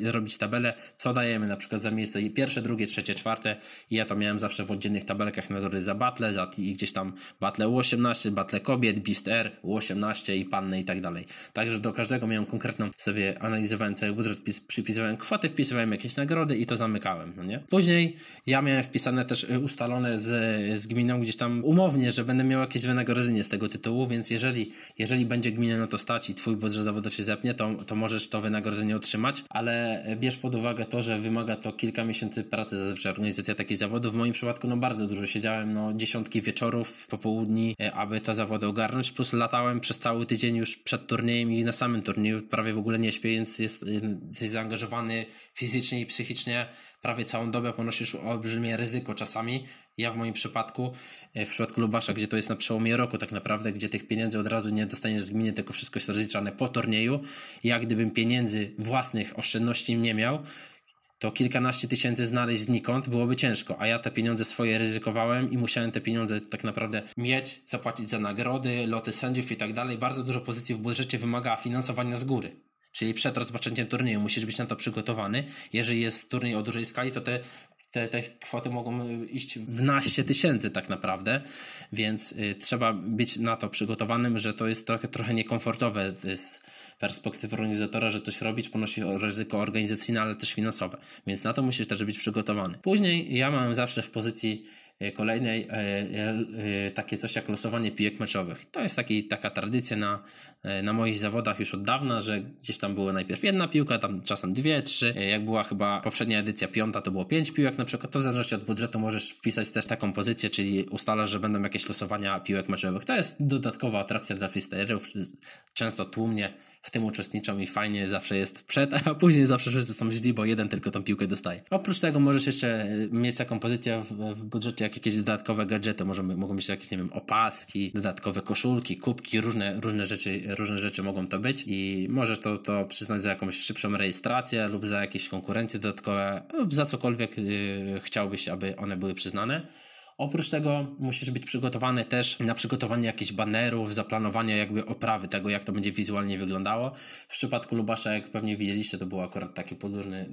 zrobić tabelę, co dajemy na przykład za miejsce pierwsze, drugie, trzecie, czwarte. I ja to miałem zawsze w oddzielnych tabelkach nagrody za battle, za i gdzieś tam battle U18, battle kobiet, Beast R, U18 i panny i tak dalej. Także do każdego miałem konkretną sobie analizowałem cały budżet, przypisywałem kwoty, wpisywałem jakieś nagrody i to zamykałem, no nie? Później ja miałem wpisane też y, ustalone z, z gminą gdzieś tam umownie, że będę miał jakieś wynagrodzenie z tego tytułu, więc jeżeli, jeżeli będzie gmina na to stać i twój budżet zawodowy się zepnie, to, to możesz to wynagrodzenie otrzymać, ale bierz pod uwagę to, że wymaga to kilka miesięcy pracy zazwyczaj organizacja takich zawodów. W moim przypadku no bardzo dużo siedziałem, no dziesiątki wieczorów, popołudni, e, aby te zawody ogarnąć, plus latałem przez cały tydzień już przed turniejem i na samym turnieju prawie w ogóle nie śpię, więc jest, jesteś zaangażowany fizycznie i psychicznie prawie całą dobę, ponosisz olbrzymie ryzyko czasami. Ja w moim przypadku, e, w przypadku Lubasza, gdzie to jest na przełomie roku tak naprawdę, gdzie tych pieniędzy od razu nie dostaniesz z gminy, tylko wszystko jest rozliczane po turnieju. Ja gdybym pieniędzy własnych oszczędności nie miał, to kilkanaście tysięcy znaleźć znikąd byłoby ciężko, a ja te pieniądze swoje ryzykowałem i musiałem te pieniądze tak naprawdę mieć, zapłacić za nagrody, loty sędziów i tak dalej. Bardzo dużo pozycji w budżecie wymaga finansowania z góry. Czyli przed rozpoczęciem turnieju musisz być na to przygotowany. Jeżeli jest turniej o dużej skali, to te te, te kwoty mogą iść w naście tysięcy tak naprawdę, więc y, trzeba być na to przygotowanym, że to jest trochę, trochę niekomfortowe z perspektywy organizatora, że coś robić, ponosi ryzyko organizacyjne, ale też finansowe, więc na to musisz też być przygotowany. Później ja mam zawsze w pozycji y, kolejnej y, takie coś jak losowanie pijek meczowych. To jest taki, taka tradycja na, na moich zawodach już od dawna, że gdzieś tam było najpierw jedna piłka, tam czasem dwie, trzy. Jak była chyba poprzednia edycja piąta, to było pięć piłek na przykład, to w zależności od budżetu możesz wpisać też taką pozycję, czyli ustalasz, że będą jakieś losowania piłek meczowych. To jest dodatkowa atrakcja dla freestylerów. Często tłumnie w tym uczestniczą i fajnie zawsze jest przed, a później zawsze wszyscy są źli, bo jeden tylko tą piłkę dostaje. Oprócz tego możesz jeszcze e, mieć taką pozycję w, w budżecie, jak jakieś dodatkowe gadżety, może, mogą być jakieś, nie wiem, opaski, dodatkowe koszulki, kubki, różne, różne, rzeczy, różne rzeczy mogą to być i możesz to, to przyznać za jakąś szybszą rejestrację lub za jakieś konkurencje dodatkowe lub za cokolwiek yy, chciałbyś, aby one były przyznane. Oprócz tego musisz być przygotowany też na przygotowanie jakichś banerów, zaplanowanie jakby oprawy tego, jak to będzie wizualnie wyglądało. W przypadku Lubasza, jak pewnie widzieliście, to był akurat taki podłużny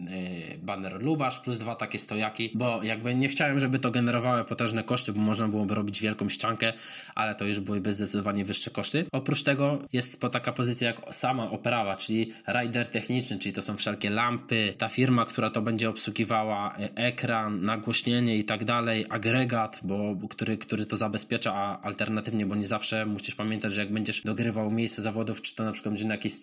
yy, baner Lubasz plus dwa takie stojaki, bo jakby nie chciałem, żeby to generowało potężne koszty, bo można byłoby robić wielką ściankę, ale to już byłyby zdecydowanie wyższe koszty. Oprócz tego jest taka pozycja jak sama oprawa, czyli rider techniczny, czyli to są wszelkie lampy, ta firma, która to będzie obsługiwała, e, ekran, nagłośnienie i tak dalej, agregat, bo, który, który to zabezpiecza, a alternatywnie, bo nie zawsze musisz pamiętać, że jak będziesz dogrywał miejsce zawodów, czy to na przykład będzie na, jakieś,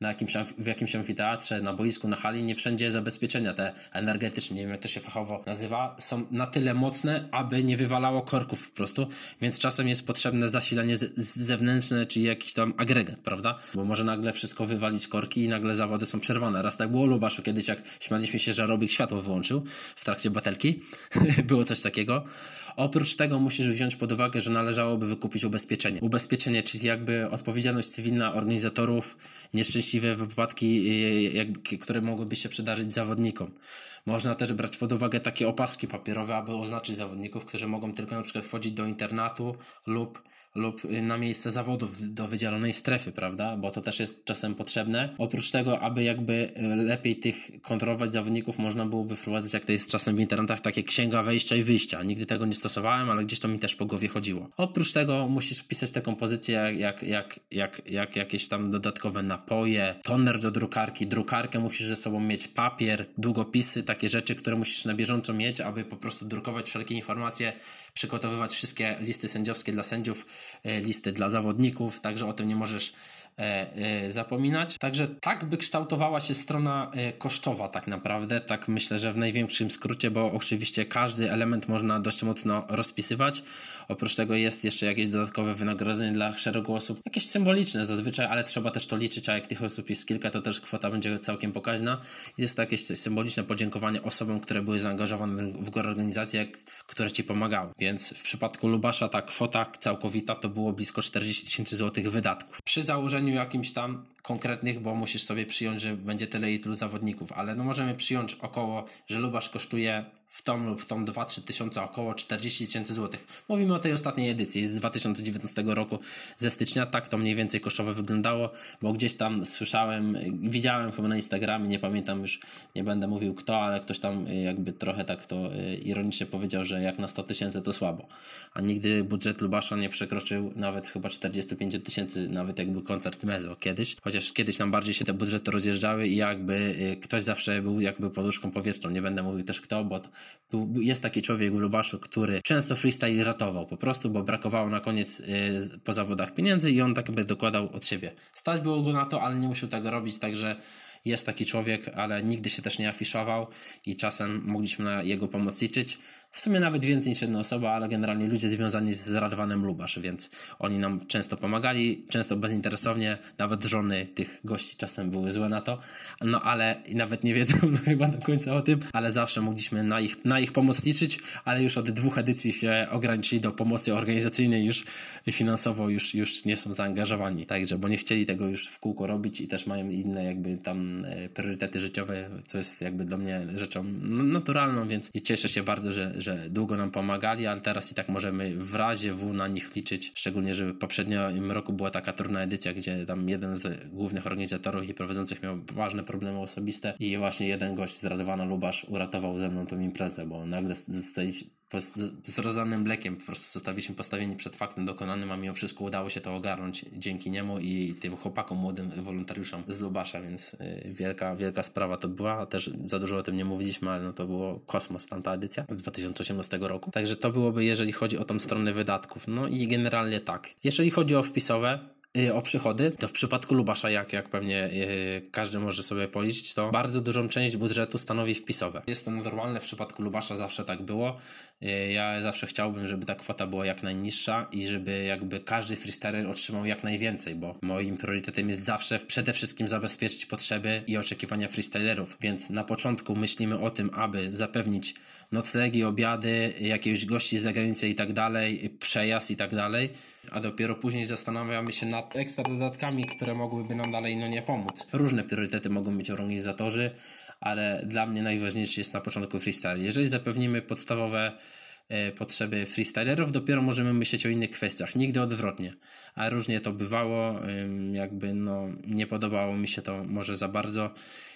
na jakimś, w jakimś amfiteatrze, na boisku, na hali, nie wszędzie zabezpieczenia te energetyczne, nie wiem jak to się fachowo nazywa, są na tyle mocne, aby nie wywalało korków po prostu, więc czasem jest potrzebne zasilanie zewnętrzne, czyli jakiś tam agregat, prawda? Bo może nagle wszystko wywalić korki i nagle zawody są przerwane. Raz tak było Lubaszu kiedyś, jak śmialiśmy się, że Robik światło wyłączył w trakcie batelki. było coś takiego. Oprócz tego musisz wziąć pod uwagę, że należałoby wykupić ubezpieczenie. Ubezpieczenie, czyli jakby odpowiedzialność cywilna organizatorów, nieszczęśliwe wypadki, jakby, które mogłyby się przydarzyć zawodnikom. Można też brać pod uwagę takie opaski papierowe, aby oznaczyć zawodników, którzy mogą tylko na przykład wchodzić do internatu lub lub na miejsce zawodów do wydzielonej strefy, prawda? Bo to też jest czasem potrzebne. Oprócz tego, aby jakby e, lepiej tych kontrolować zawodników, można byłoby wprowadzać, jak to jest czasem w internetach, takie księga wejścia i wyjścia. Nigdy tego nie stosowałem, ale gdzieś to mi też po głowie chodziło. Oprócz tego musisz wpisać taką pozycję jak, jak, jak, jak jakieś tam dodatkowe napoje, toner do drukarki, drukarkę musisz ze sobą mieć, papier, długopisy, takie rzeczy, które musisz na bieżąco mieć, aby po prostu drukować wszelkie informacje, przygotowywać wszystkie listy sędziowskie dla sędziów, listy dla zawodników, także o tym nie możesz e, e, zapominać. Także tak by kształtowała się strona e, kosztowa tak naprawdę, tak myślę, że w największym skrócie, bo oczywiście każdy element można dość mocno rozpisywać. Oprócz tego jest jeszcze jakieś dodatkowe wynagrodzenie dla szeregu osób, jakieś symboliczne zazwyczaj, ale trzeba też to liczyć, a jak tych osób jest kilka, to też kwota będzie całkiem pokaźna. Jest to jakieś symboliczne podziękowanie osobom, które były zaangażowane w organizacje, które ci pomagały. Więc w przypadku Lubasza ta kwota całkowita to było blisko 40 tysięcy złotych wydatków. Przy założeniu jakimś tam konkretnych, bo musisz sobie przyjąć, że będzie tyle i tylu zawodników, ale no możemy przyjąć około, że Lubasz kosztuje w tom lub w tom 2-3 tysiące około 40 tysięcy złotych. Mówimy o tej ostatniej edycji z 2019 roku ze stycznia. Tak to mniej więcej kosztowo wyglądało, bo gdzieś tam słyszałem, widziałem chyba na Instagramie, nie pamiętam już, nie będę mówił kto, ale ktoś tam jakby trochę tak to y, ironicznie powiedział, że jak na 100 tysięcy to słabo. A nigdy budżet Lubasza nie przekroczył nawet chyba 45 tysięcy, nawet jakby koncert Mezo kiedyś. Chociaż kiedyś tam bardziej się te budżety rozjeżdżały i jakby y, ktoś zawsze był jakby poduszką powietrzną. Nie będę mówił też kto, bo jest taki człowiek w Lubaszu, który często freestyle ratował po prostu, bo brakowało na koniec y, po zawodach pieniędzy i on tak by dokładał od siebie. Stać było go na to, ale nie musiał tego robić, także jest taki człowiek, ale nigdy się też nie afiszował i czasem mogliśmy na jego pomoc liczyć. W sumie nawet więcej niż jedna osoba, ale generalnie ludzie związani z Radwanem Lubasz, więc oni nam często pomagali, często bezinteresownie, nawet żony tych gości czasem były złe na to, no ale nawet nie wiedzą no, chyba do końca o tym, ale zawsze mogliśmy na ich, na ich pomoc liczyć, ale już od dwóch edycji się ograniczyli do pomocy organizacyjnej, już finansowo już, już nie są zaangażowani, także, bo nie chcieli tego już w kółko robić i też mają inne jakby tam e, priorytety życiowe, co jest jakby do mnie rzeczą naturalną, więc cieszę się bardzo, że, że długo nam pomagali, ale teraz i tak możemy w razie W na nich liczyć, szczególnie, że w poprzednim roku była taka trudna edycja, gdzie tam jeden z głównych organizatorów i prowadzących miał ważne problemy osobiste i właśnie jeden gość z Radowana Lubasz uratował ze mną tą imprezę, bo nagle z rozlanym mlekiem po prostu zostaliśmy postawieni przed faktem dokonanym, a mimo wszystko udało się to ogarnąć dzięki niemu i tym chłopakom, młodym wolontariuszom z Lubasza, więc y, wielka, wielka sprawa to była. Też za dużo o tym nie mówiliśmy, ale no to było kosmos tamta edycja z 2018 roku. Także to byłoby, jeżeli chodzi o tą stronę wydatków. No i generalnie tak. Jeżeli chodzi o wpisowe, o przychody, to w przypadku Lubasza, jak, jak pewnie y, każdy może sobie policzyć, to bardzo dużą część budżetu stanowi wpisowe. Jest to normalne, w przypadku Lubasza zawsze tak było. Y, ja zawsze chciałbym, żeby ta kwota była jak najniższa i żeby jakby każdy freestyler otrzymał jak najwięcej, bo moim priorytetem jest zawsze przede wszystkim zabezpieczyć potrzeby i oczekiwania freestylerów, więc na początku myślimy o tym, aby zapewnić noclegi, obiady, jakiegoś gości z zagranicy i tak dalej, przejazd i tak dalej, a dopiero później zastanawiamy się nad ekstra dodatkami, które mogłyby nam dalej no nie pomóc. Różne priorytety mogą mieć organizatorzy, ale dla mnie najważniejszy jest na początku freestyle. Jeżeli zapewnimy podstawowe e, potrzeby freestylerów, dopiero możemy myśleć o innych kwestiach. Nigdy odwrotnie. A różnie to bywało, jakby no nie podobało mi się to może za bardzo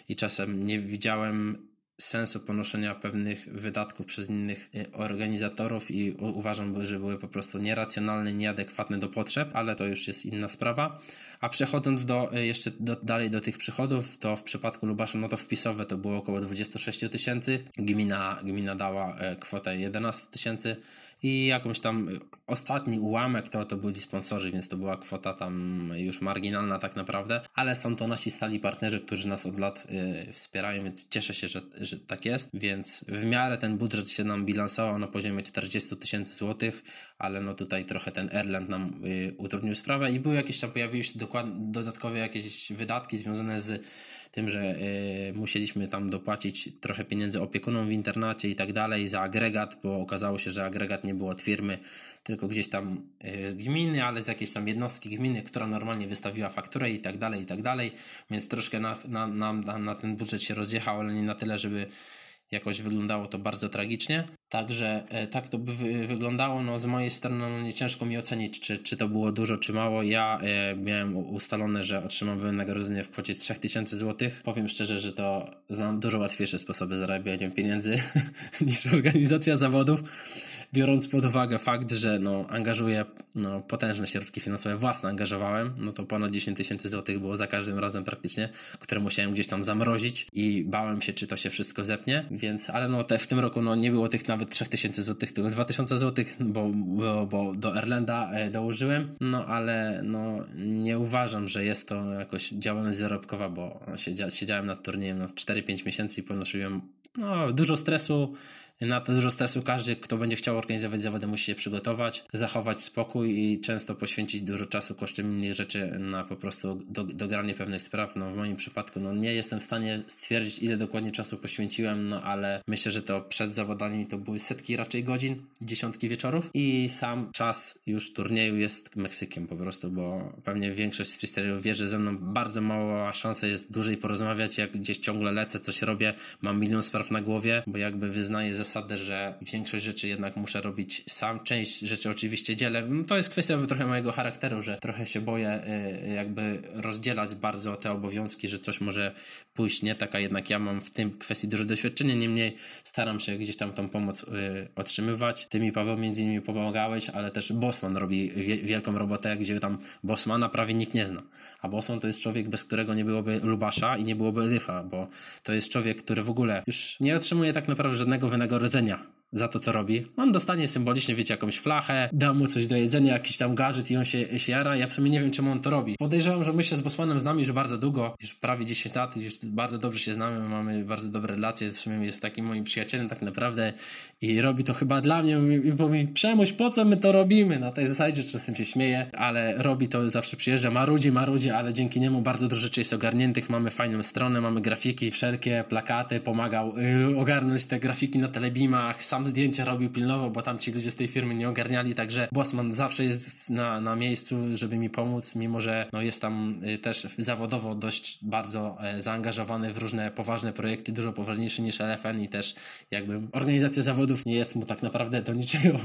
i czasem nie widziałem sensu ponoszenia pewnych wydatków przez innych y, organizatorów i uważam, że były po prostu nieracjonalne, nieadekwatne do potrzeb, ale to już jest inna sprawa. A przechodząc do, y, jeszcze do, dalej do tych przychodów, to w przypadku Lubasza, no to wpisowe to było około 26 tysięcy, gmina, gmina dała y, kwotę 11 tysięcy i jakąś tam ostatni ułamek to, to byli sponsorzy, więc to była kwota tam już marginalna tak naprawdę, ale są to nasi stali partnerzy, którzy nas od lat y, wspierają, więc cieszę się, że, że tak jest, więc w miarę ten budżet się nam bilansował na poziomie 40 tysięcy złotych, ale no tutaj trochę ten Airland nam y, utrudnił sprawę. I były jakieś tam, pojawiły się dodatkowe jakieś wydatki związane z tym, że y, musieliśmy tam dopłacić trochę pieniędzy opiekunom w internacie i tak dalej za agregat, bo okazało się, że agregat nie był od firmy, tylko gdzieś tam y, z gminy, ale z jakiejś tam jednostki gminy, która normalnie wystawiła fakturę i tak dalej, i tak dalej, więc troszkę na, na, na, na ten budżet się rozjechał, ale nie na tyle, żeby jakoś wyglądało to bardzo tragicznie. Także e, tak to by wy, wyglądało. No, z mojej strony no, nie ciężko mi ocenić, czy, czy to było dużo, czy mało. Ja e, miałem ustalone, że otrzymam wynagrodzenie w kwocie 3000 zł. Powiem szczerze, że to znam dużo łatwiejsze sposoby zarabiania pieniędzy niż organizacja zawodów biorąc pod uwagę fakt, że no, angażuję no, potężne środki finansowe, własne angażowałem, no to ponad 10 tysięcy złotych było za każdym razem praktycznie, które musiałem gdzieś tam zamrozić i bałem się, czy to się wszystko zepnie, więc, ale no te, w tym roku no, nie było tych nawet nawet 3000 zł, tylko 2000 zł, bo, bo, bo do Erlenda e, dołożyłem, no ale no nie uważam, że jest to jakoś działalność zarobkowa, bo siedziałem, nad turniejem no, 4-5 miesięcy i ponosiłem no, dużo stresu, na to dużo stresu każdy, kto będzie chciał organizować zawody, musi się przygotować, zachować spokój i często poświęcić dużo czasu kosztem innych rzeczy na po prostu do, dogranie pewnych spraw. No, w moim przypadku no, nie jestem w stanie stwierdzić, ile dokładnie czasu poświęciłem, no ale myślę, że to przed zawodami to były setki raczej godzin, dziesiątki wieczorów i sam czas już turnieju jest Meksykiem po prostu, bo pewnie większość z freestylerów wie, że ze mną bardzo mała szansa jest dłużej porozmawiać, jak gdzieś ciągle lecę, coś robię, mam milion spraw na głowie, bo jakby wyznaję zasadę, że większość rzeczy jednak muszę robić sam. Część rzeczy oczywiście dzielę. No to jest kwestia trochę mojego charakteru, że trochę się boję y, jakby rozdzielać bardzo te obowiązki, że coś może pójść nie tak, a jednak ja mam w tym kwestii duże doświadczenie. Niemniej staram się gdzieś tam tą pomoc y, otrzymywać. Ty mi, Paweł, między innymi pomagałeś, ale też Bosman robi wielką robotę, gdzie tam Bosmana prawie nikt nie zna. A Bosman to jest człowiek, bez którego nie byłoby Lubasza i nie byłoby Lyfa, bo to jest człowiek, który w ogóle już nie otrzymuje tak naprawdę żadnego wynagrodzenia Narodzenia za to, co robi. On dostanie symbolicznie, wiecie, jakąś flachę, da mu coś do jedzenia, jakiś tam gadżet i on się, się jara. Ja w sumie nie wiem, czemu on to robi. Podejrzewam, że my się z Bosmanem znamy już bardzo długo, już prawie 10 lat, już bardzo dobrze się znamy, mamy bardzo dobre relacje, w sumie jest takim moim przyjacielem tak naprawdę i robi to chyba dla mnie i mówi, Przemuś, po co my to robimy? Na tej zasadzie czasem się śmieje, ale robi to, zawsze przyjeżdża, marudzi, marudzi, ale dzięki niemu bardzo dużo rzeczy jest ogarniętych, mamy fajną stronę, mamy grafiki, wszelkie plakaty, pomagał yy, ogarnąć te grafiki na telebimach, sam zdjęcia robił, pilnował, bo tam ci ludzie z tej firmy nie ogarniali, także Bosman zawsze jest na, na miejscu, żeby mi pomóc, mimo że no, jest tam y, też zawodowo dość bardzo e, zaangażowany w różne poważne projekty, dużo poważniejsze niż LFN i też jakby organizacja zawodów nie jest mu tak naprawdę do niczego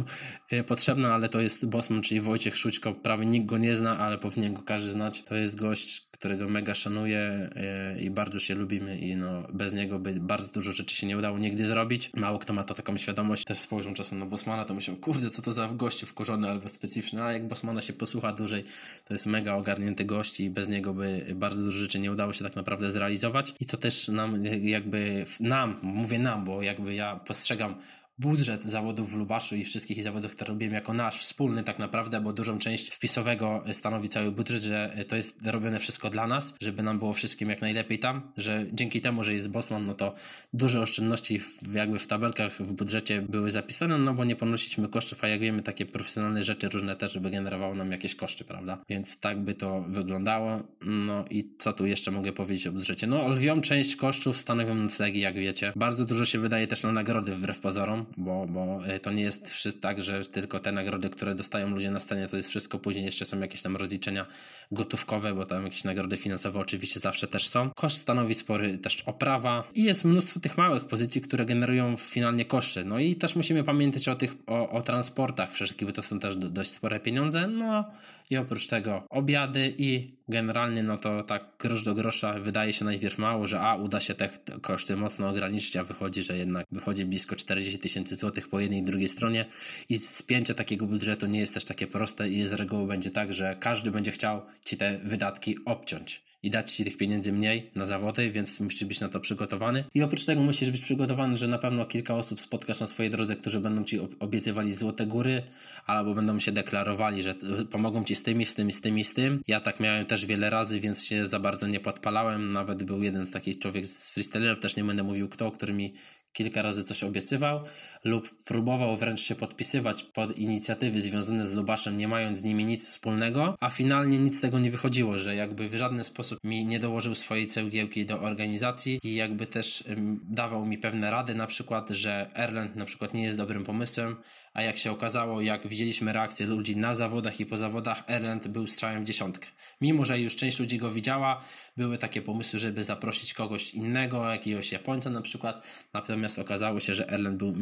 e, potrzebna, ale to jest Bosman, czyli Wojciech Szućko, prawie nikt go nie zna, ale powinien go każdy znać. To jest gość, którego mega szanuję e, i bardzo się lubimy i no, bez niego by bardzo dużo rzeczy się nie udało nigdy zrobić. Mało kto ma to taką świadomość. Też spojrzą czasem na Bosmana, to myślą, kurde, co to za gościu wkurzony albo specyficzny, a jak Bosmana się posłucha dłużej, to jest mega ogarnięty gość i bez niego by bardzo dużo rzeczy nie udało się tak naprawdę zrealizować. I to też nam jakby, nam, mówię nam, bo jakby ja postrzegam budżet zawodów w Lubaszu i wszystkich zawodów, które robiłem jako nasz wspólny tak naprawdę, bo dużą część wpisowego stanowi cały budżet, że to jest robione wszystko dla nas, żeby nam było wszystkim jak najlepiej tam, że dzięki temu, że jest Bosman, no to duże oszczędności w, jakby w tabelkach w budżecie były zapisane, no bo nie ponosiliśmy kosztów, a jak wiemy, takie profesjonalne rzeczy różne też by generowało nam jakieś koszty, prawda? Więc tak by to wyglądało. No i co tu jeszcze mogę powiedzieć o budżecie? No lwią część kosztów stanowią noclegi, jak wiecie. Bardzo dużo się wydaje też na nagrody wbrew pozorom, bo, bo e, to nie jest tak, że tylko te nagrody, które dostają ludzie na scenie, to jest wszystko. Później jeszcze są jakieś tam rozliczenia gotówkowe, bo tam jakieś nagrody finansowe oczywiście zawsze też są. Koszt stanowi spory też oprawa i jest mnóstwo tych małych pozycji, które generują finalnie koszty. No i też musimy pamiętać o tych, o, o transportach bo to są też dość spore pieniądze. No i oprócz tego obiady i generalnie no to tak grosz do grosza wydaje się najpierw mało, że a uda się te koszty mocno ograniczyć, a wychodzi, że jednak wychodzi blisko 40 tysięcy złotych po jednej i drugiej stronie. I spięcie takiego budżetu nie jest też takie proste i z reguły będzie tak, że każdy będzie chciał ci te wydatki obciąć i dać ci tych pieniędzy mniej na zawody, więc musisz być na to przygotowany. I oprócz tego musisz być przygotowany, że na pewno kilka osób spotkasz na swojej drodze, którzy będą ci obiecywali złote góry, albo będą się deklarowali, że pomogą ci z tym, z tym, z tym i z tym. Ja tak miałem też wiele razy, więc się za bardzo nie podpalałem. Nawet był jeden taki człowiek z freestylerów, też nie będę mówił kto, który mi kilka razy coś obiecywał lub próbował wręcz się podpisywać pod inicjatywy związane z Lubaszem, nie mając z nimi nic wspólnego, a finalnie nic z tego nie wychodziło, że jakby w żaden sposób mi nie dołożył swojej cegiełki do organizacji i jakby też dawał mi pewne rady, na przykład, że Erland na przykład nie jest dobrym pomysłem, a jak się okazało, jak widzieliśmy reakcję ludzi na zawodach i po zawodach, Erland był strzałem w dziesiątkę. Mimo, że już część ludzi go widziała, były takie pomysły, żeby zaprosić kogoś innego, jakiegoś Japońca na przykład, natomiast okazało się, że Erland był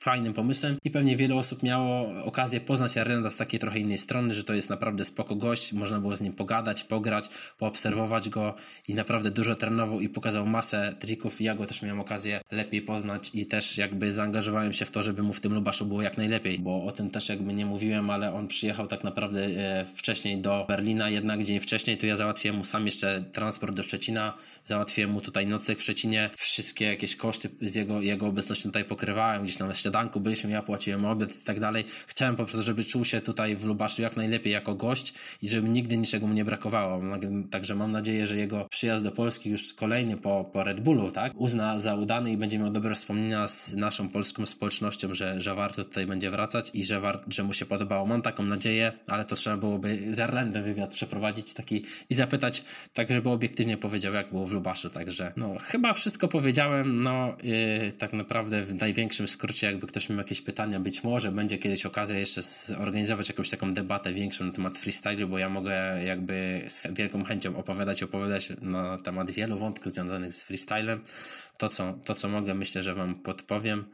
fajnym pomysłem i pewnie wiele osób miało okazję poznać Erlanda z takiej trochę innej strony, że to jest naprawdę spoko gość, można było z nim pogadać, pograć, poobserwować go i naprawdę dużo trenował i pokazał masę trików ja go też miałem okazję lepiej poznać i też jakby zaangażowałem się w to, żeby mu w tym Lubaszu było jak najlepiej najlepiej, bo o tym też jakby nie mówiłem, ale on przyjechał tak naprawdę e, wcześniej do Berlina, jednak dzień wcześniej, to ja załatwiłem mu sam jeszcze transport do Szczecina, załatwiłem mu tutaj nocleg w Szczecinie, wszystkie jakieś koszty z jego, jego obecnością tutaj pokrywałem, gdzieś tam na śniadanku byliśmy, ja płaciłem obiad i tak dalej. Chciałem po prostu, żeby czuł się tutaj w Lubaszu jak najlepiej jako gość i żeby nigdy niczego mu nie brakowało. Także mam nadzieję, że jego przyjazd do Polski już kolejny po, po Red Bullu, tak, uzna za udany i będzie miał dobre wspomnienia z naszą polską społecznością, że, że warto tutaj będzie wracać i że, war, że mu się podobało. Mam taką nadzieję, ale to trzeba byłoby z Erlendem wywiad przeprowadzić taki i zapytać, tak żeby obiektywnie powiedział, jak było w Lubaszu. Także no, chyba wszystko powiedziałem. No, yy, tak naprawdę w największym skrócie, jakby ktoś miał jakieś pytania, być może będzie kiedyś okazja jeszcze zorganizować jakąś taką debatę większą na temat freestyle, bo ja mogę jakby z wielką chęcią opowiadać, opowiadać na temat wielu wątków związanych z freestylem. To co, to, co mogę, myślę, że Wam podpowiem.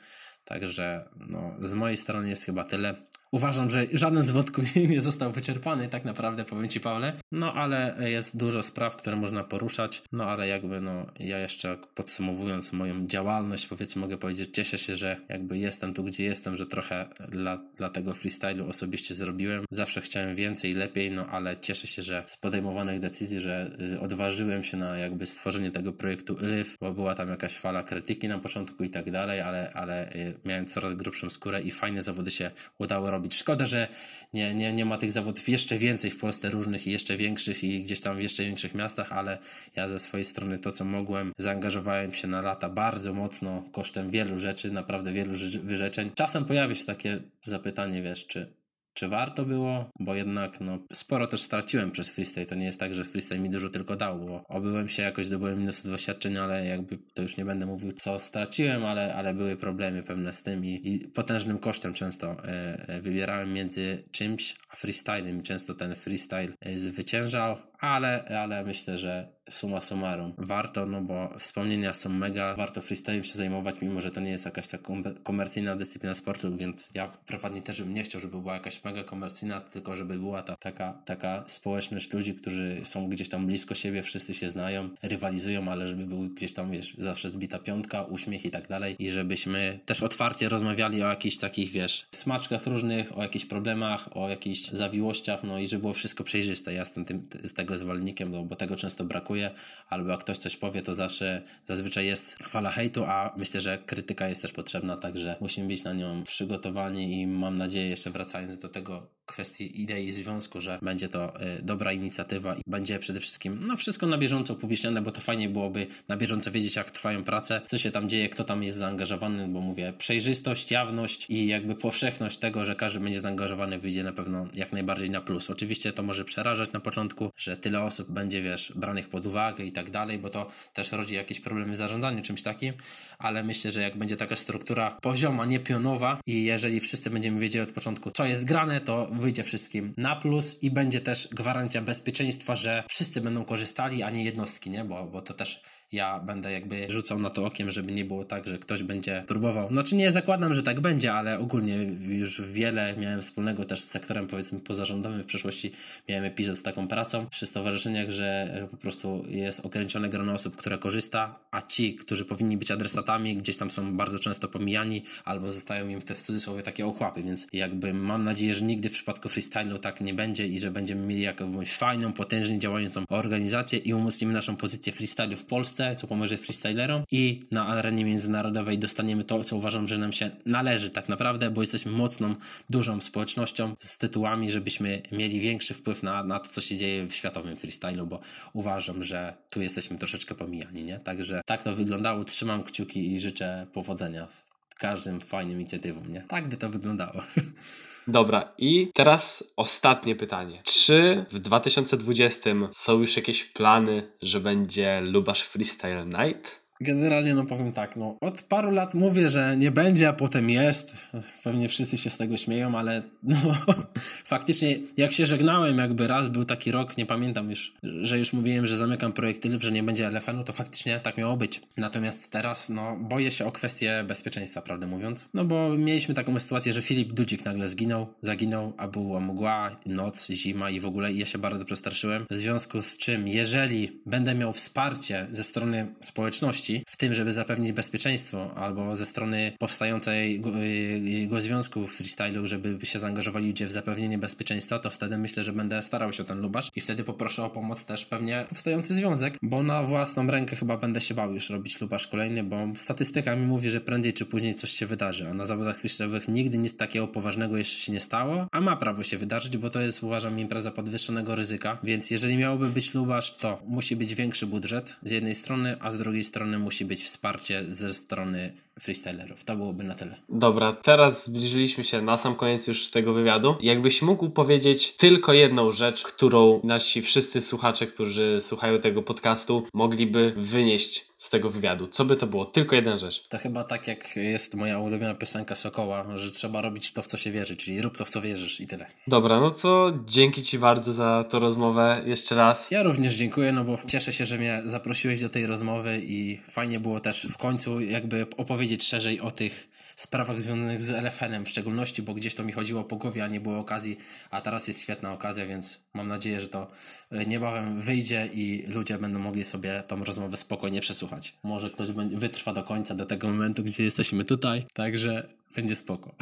Także no, z mojej strony jest chyba tyle. Uważam, że żaden z wątków nie został wyczerpany, tak naprawdę, powiem Ci, Pawle. No, ale jest dużo spraw, które można poruszać. No, ale jakby, no, ja jeszcze podsumowując moją działalność, powiedzmy, mogę powiedzieć, cieszę się, że jakby jestem tu, gdzie jestem, że trochę dla, dla tego freestylu osobiście zrobiłem. Zawsze chciałem więcej, lepiej, no, ale cieszę się, że z podejmowanych decyzji, że odważyłem się na jakby stworzenie tego projektu ILIF, bo była tam jakaś fala krytyki na początku i tak dalej, ale, ale y, miałem coraz grubszą skórę i fajne zawody się udało robić robić. Szkoda, że nie, nie, nie ma tych zawodów jeszcze więcej w Polsce różnych i jeszcze większych i gdzieś tam w jeszcze większych miastach, ale ja ze swojej strony to, co mogłem, zaangażowałem się na lata bardzo mocno kosztem wielu rzeczy, naprawdę wielu wyrzeczeń. Czasem pojawia się takie zapytanie, wiesz, czy czy warto było, bo jednak no, sporo też straciłem przez freestyle. To nie jest tak, że freestyle mi dużo tylko dał, bo obyłem się jakoś, zdobyłem minus doświadczeń, ale jakby to już nie będę mówił, co straciłem, ale, ale były problemy pewne z tym i, i potężnym kosztem często e, e wybierałem między czymś a freestylem i często ten freestyle e, zwyciężał, ale, ale myślę, że suma summarum. Warto, no bo wspomnienia są mega, warto freestylem się zajmować, mimo że to nie jest jakaś taka komercyjna dyscyplina sportu, więc ja prywatnie też bym nie chciał, żeby była jakaś mega komercyjna, tylko żeby była ta taka, taka społeczność ludzi, którzy są gdzieś tam blisko siebie, wszyscy się znają, rywalizują, ale żeby był gdzieś tam, wiesz, zawsze zbita piątka, uśmiech i tak dalej. I żebyśmy też otwarcie rozmawiali o jakichś takich, wiesz, smaczkach różnych, o jakichś problemach, o jakichś zawiłościach, no i żeby było wszystko przejrzyste. Ja jestem tym, z tego zwolennikiem, no, bo tego często brakuje albo jak ktoś coś powie, to zawsze zazwyczaj jest fala hejtu, a myślę, że krytyka jest też potrzebna, także musimy być na nią przygotowani i mam nadzieję, jeszcze wracając do tego kwestii idei związku, że będzie to y, dobra inicjatywa i będzie przede wszystkim no wszystko na bieżąco upubliczniane, bo to fajnie byłoby na bieżąco wiedzieć, jak trwają prace, co się tam dzieje, kto tam jest zaangażowany, bo mówię, przejrzystość, jawność i jakby powszechność tego, że każdy będzie zaangażowany, wyjdzie na pewno jak najbardziej na plus. Oczywiście to może przerażać na początku, że tyle osób będzie, wiesz, branych pod uwagę i tak dalej, bo to też rodzi jakieś problemy w zarządzaniu czymś takim, ale myślę, że jak będzie taka struktura pozioma, nie pionowa i jeżeli wszyscy będziemy wiedzieli od początku, co jest grane, to wyjdzie wszystkim na plus i będzie też gwarancja bezpieczeństwa, że wszyscy będą korzystali, a nie jednostki, nie? Bo, bo to też ja będę jakby rzucał na to okiem, żeby nie było tak, że ktoś będzie próbował. Znaczy nie zakładam, że tak będzie, ale ogólnie już wiele miałem wspólnego też z sektorem powiedzmy pozarządowym. W przeszłości miałem epizod z taką pracą przy stowarzyszeniach, że po prostu jest ograniczone grono osób, które korzysta, a ci, którzy powinni być adresatami, gdzieś tam są bardzo często pomijani albo zostają im te w cudzysłowie takie ochłapy, więc jakby mam nadzieję, że nigdy w przypadku freestylu tak nie będzie i że będziemy mieli jakąś fajną, potężnie działającą organizację i umocnimy naszą pozycję freestylu w Polsce Polsce, co pomoże freestylerom i na arenie międzynarodowej dostaniemy to, co uważam, że nam się należy tak naprawdę, bo jesteśmy mocną, dużą społecznością z tytułami, żebyśmy mieli większy wpływ na, na to, co się dzieje w światowym freestylu, bo uważam, że tu jesteśmy troszeczkę pomijani, nie? Także tak to wyglądało, trzymam kciuki i życzę powodzenia w każdym fajnym inicjatywom, nie? Tak by to wyglądało. Dobra, i teraz ostatnie pytanie. Czy w 2020 są już jakieś plany, że będzie Lubasz Freestyle Night? Generalnie no powiem tak, no od paru lat mówię, że nie będzie, a potem jest. Pewnie wszyscy się z tego śmieją, ale no faktycznie jak się żegnałem, jakby raz był taki rok, nie pamiętam już, że już mówiłem, że zamykam projekt że nie będzie LFN-u, to faktycznie tak miało być. Natomiast teraz no boję się o kwestię bezpieczeństwa, prawdę mówiąc. No bo mieliśmy taką sytuację, że Filip Dudzik nagle zginął, zaginął, a była mgła, noc, zima i w ogóle i ja się bardzo przestraszyłem. W związku z czym, jeżeli będę miał wsparcie ze strony społeczności, w tym, żeby zapewnić bezpieczeństwo, albo ze strony powstającej go, y, go związku freestylu, żeby się zaangażowali ludzie w zapewnienie bezpieczeństwa, to wtedy myślę, że będę starał się o ten lubasz i wtedy poproszę o pomoc też pewnie powstający związek, bo na własną rękę chyba będę się bał już robić lubasz kolejny, bo statystyka mi mówi, że prędzej czy później coś się wydarzy, a na zawodach freestyle'owych nigdy nic takiego poważnego jeszcze się nie stało, a ma prawo się wydarzyć, bo to jest uważam impreza podwyższonego ryzyka, więc jeżeli miałoby być lubasz, to musi być większy budżet z jednej strony, a z drugiej strony musi być wsparcie ze strony freestylerów. To byłoby na tyle. Dobra, teraz zbliżyliśmy się na sam koniec już tego wywiadu. Jakbyś mógł powiedzieć tylko jedną rzecz, którą nasi wszyscy słuchacze, którzy słuchają tego podcastu, mogliby wynieść z tego wywiadu. Co by to było? Tylko jedna rzecz. To chyba tak jak jest moja ulubiona piosenka Sokoła, że trzeba robić to, w co się wierzy, czyli rób to, w co wierzysz i tyle. Dobra, no to dzięki Ci bardzo za tą rozmowę jeszcze raz. Ja również dziękuję, no bo cieszę się, że mnie zaprosiłeś do tej rozmowy i fajnie było też w końcu jakby opowiedzieć szerzej o tych sprawach związanych z LFN-em w szczególności, bo gdzieś to mi chodziło po głowie, a nie było okazji, a teraz jest świetna okazja, więc mam nadzieję, że to e, niebawem wyjdzie i ludzie będą mogli sobie tą rozmowę spokojnie przesłuchać. Może ktoś wytrwa do końca, do tego momentu, gdzie jesteśmy tutaj, także będzie spoko.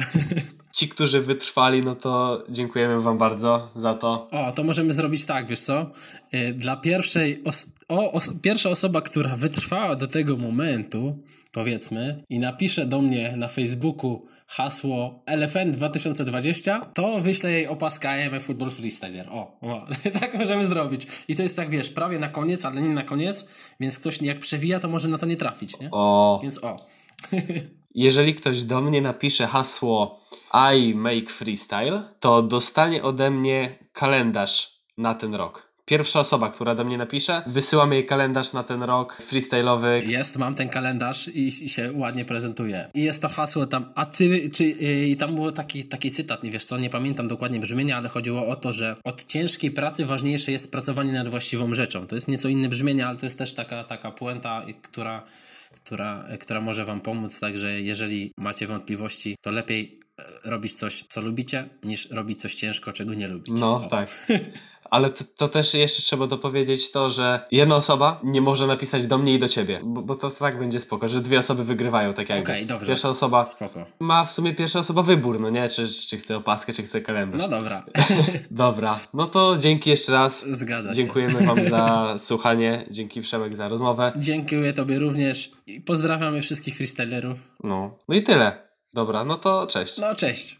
Ci, którzy wytrwali, no to dziękujemy Wam bardzo za to. O, to możemy zrobić tak, wiesz co? Y, Dla pierwszej, os- o, os- pierwsza osoba, która wytrwała do tego momentu, powiedzmy, i napisze do mnie na Facebooku hasło LFN 2020, to wyślę jej opaskę AMF Football Freestyler. O, o, tak możemy zrobić. I to jest tak, wiesz, prawie na koniec, ale nie na koniec, więc ktoś jak przewija, to może na to nie trafić, nie? O, Więc o. jeżeli ktoś do mnie napisze hasło I make freestyle, to dostanie ode mnie kalendarz na ten rok. Pierwsza osoba, która do mnie napisze, wysyłam jej kalendarz na ten rok freestyle'owy. Jest, mam ten kalendarz i, i się ładnie prezentuje. I jest to hasło tam, a ty, czy, yy, i tam był taki, taki cytat, nie wiesz co, nie pamiętam dokładnie brzmienia, ale chodziło o to, że od ciężkiej pracy ważniejsze jest pracowanie nad właściwą rzeczą. To jest nieco inne brzmienie, ale to jest też taka, taka puenta, y, która, która, która może wam pomóc, także jeżeli macie wątpliwości, to lepiej e, robić coś, co lubicie, niż robić coś ciężko, czego nie lubicie. No, O. tak. Ale to, to też jeszcze trzeba dopowiedzieć to, że jedna osoba nie może napisać do mnie i do ciebie, bo, bo to tak będzie spoko, że dwie osoby wygrywają tak jakby. Okej, dobrze. Pierwsza osoba Spoko. ma w sumie pierwsza osoba wybór, no nie? Czy, czy chce opaskę, czy chce kalendarz. No dobra. Dobra, no to dzięki jeszcze raz. Zgadza się. Dziękujemy Wam za słuchanie. Dzięki Przemek za rozmowę. Dziękuję Tobie również i pozdrawiamy wszystkich freestylerów. No, no i tyle. Dobra, no to cześć. No cześć.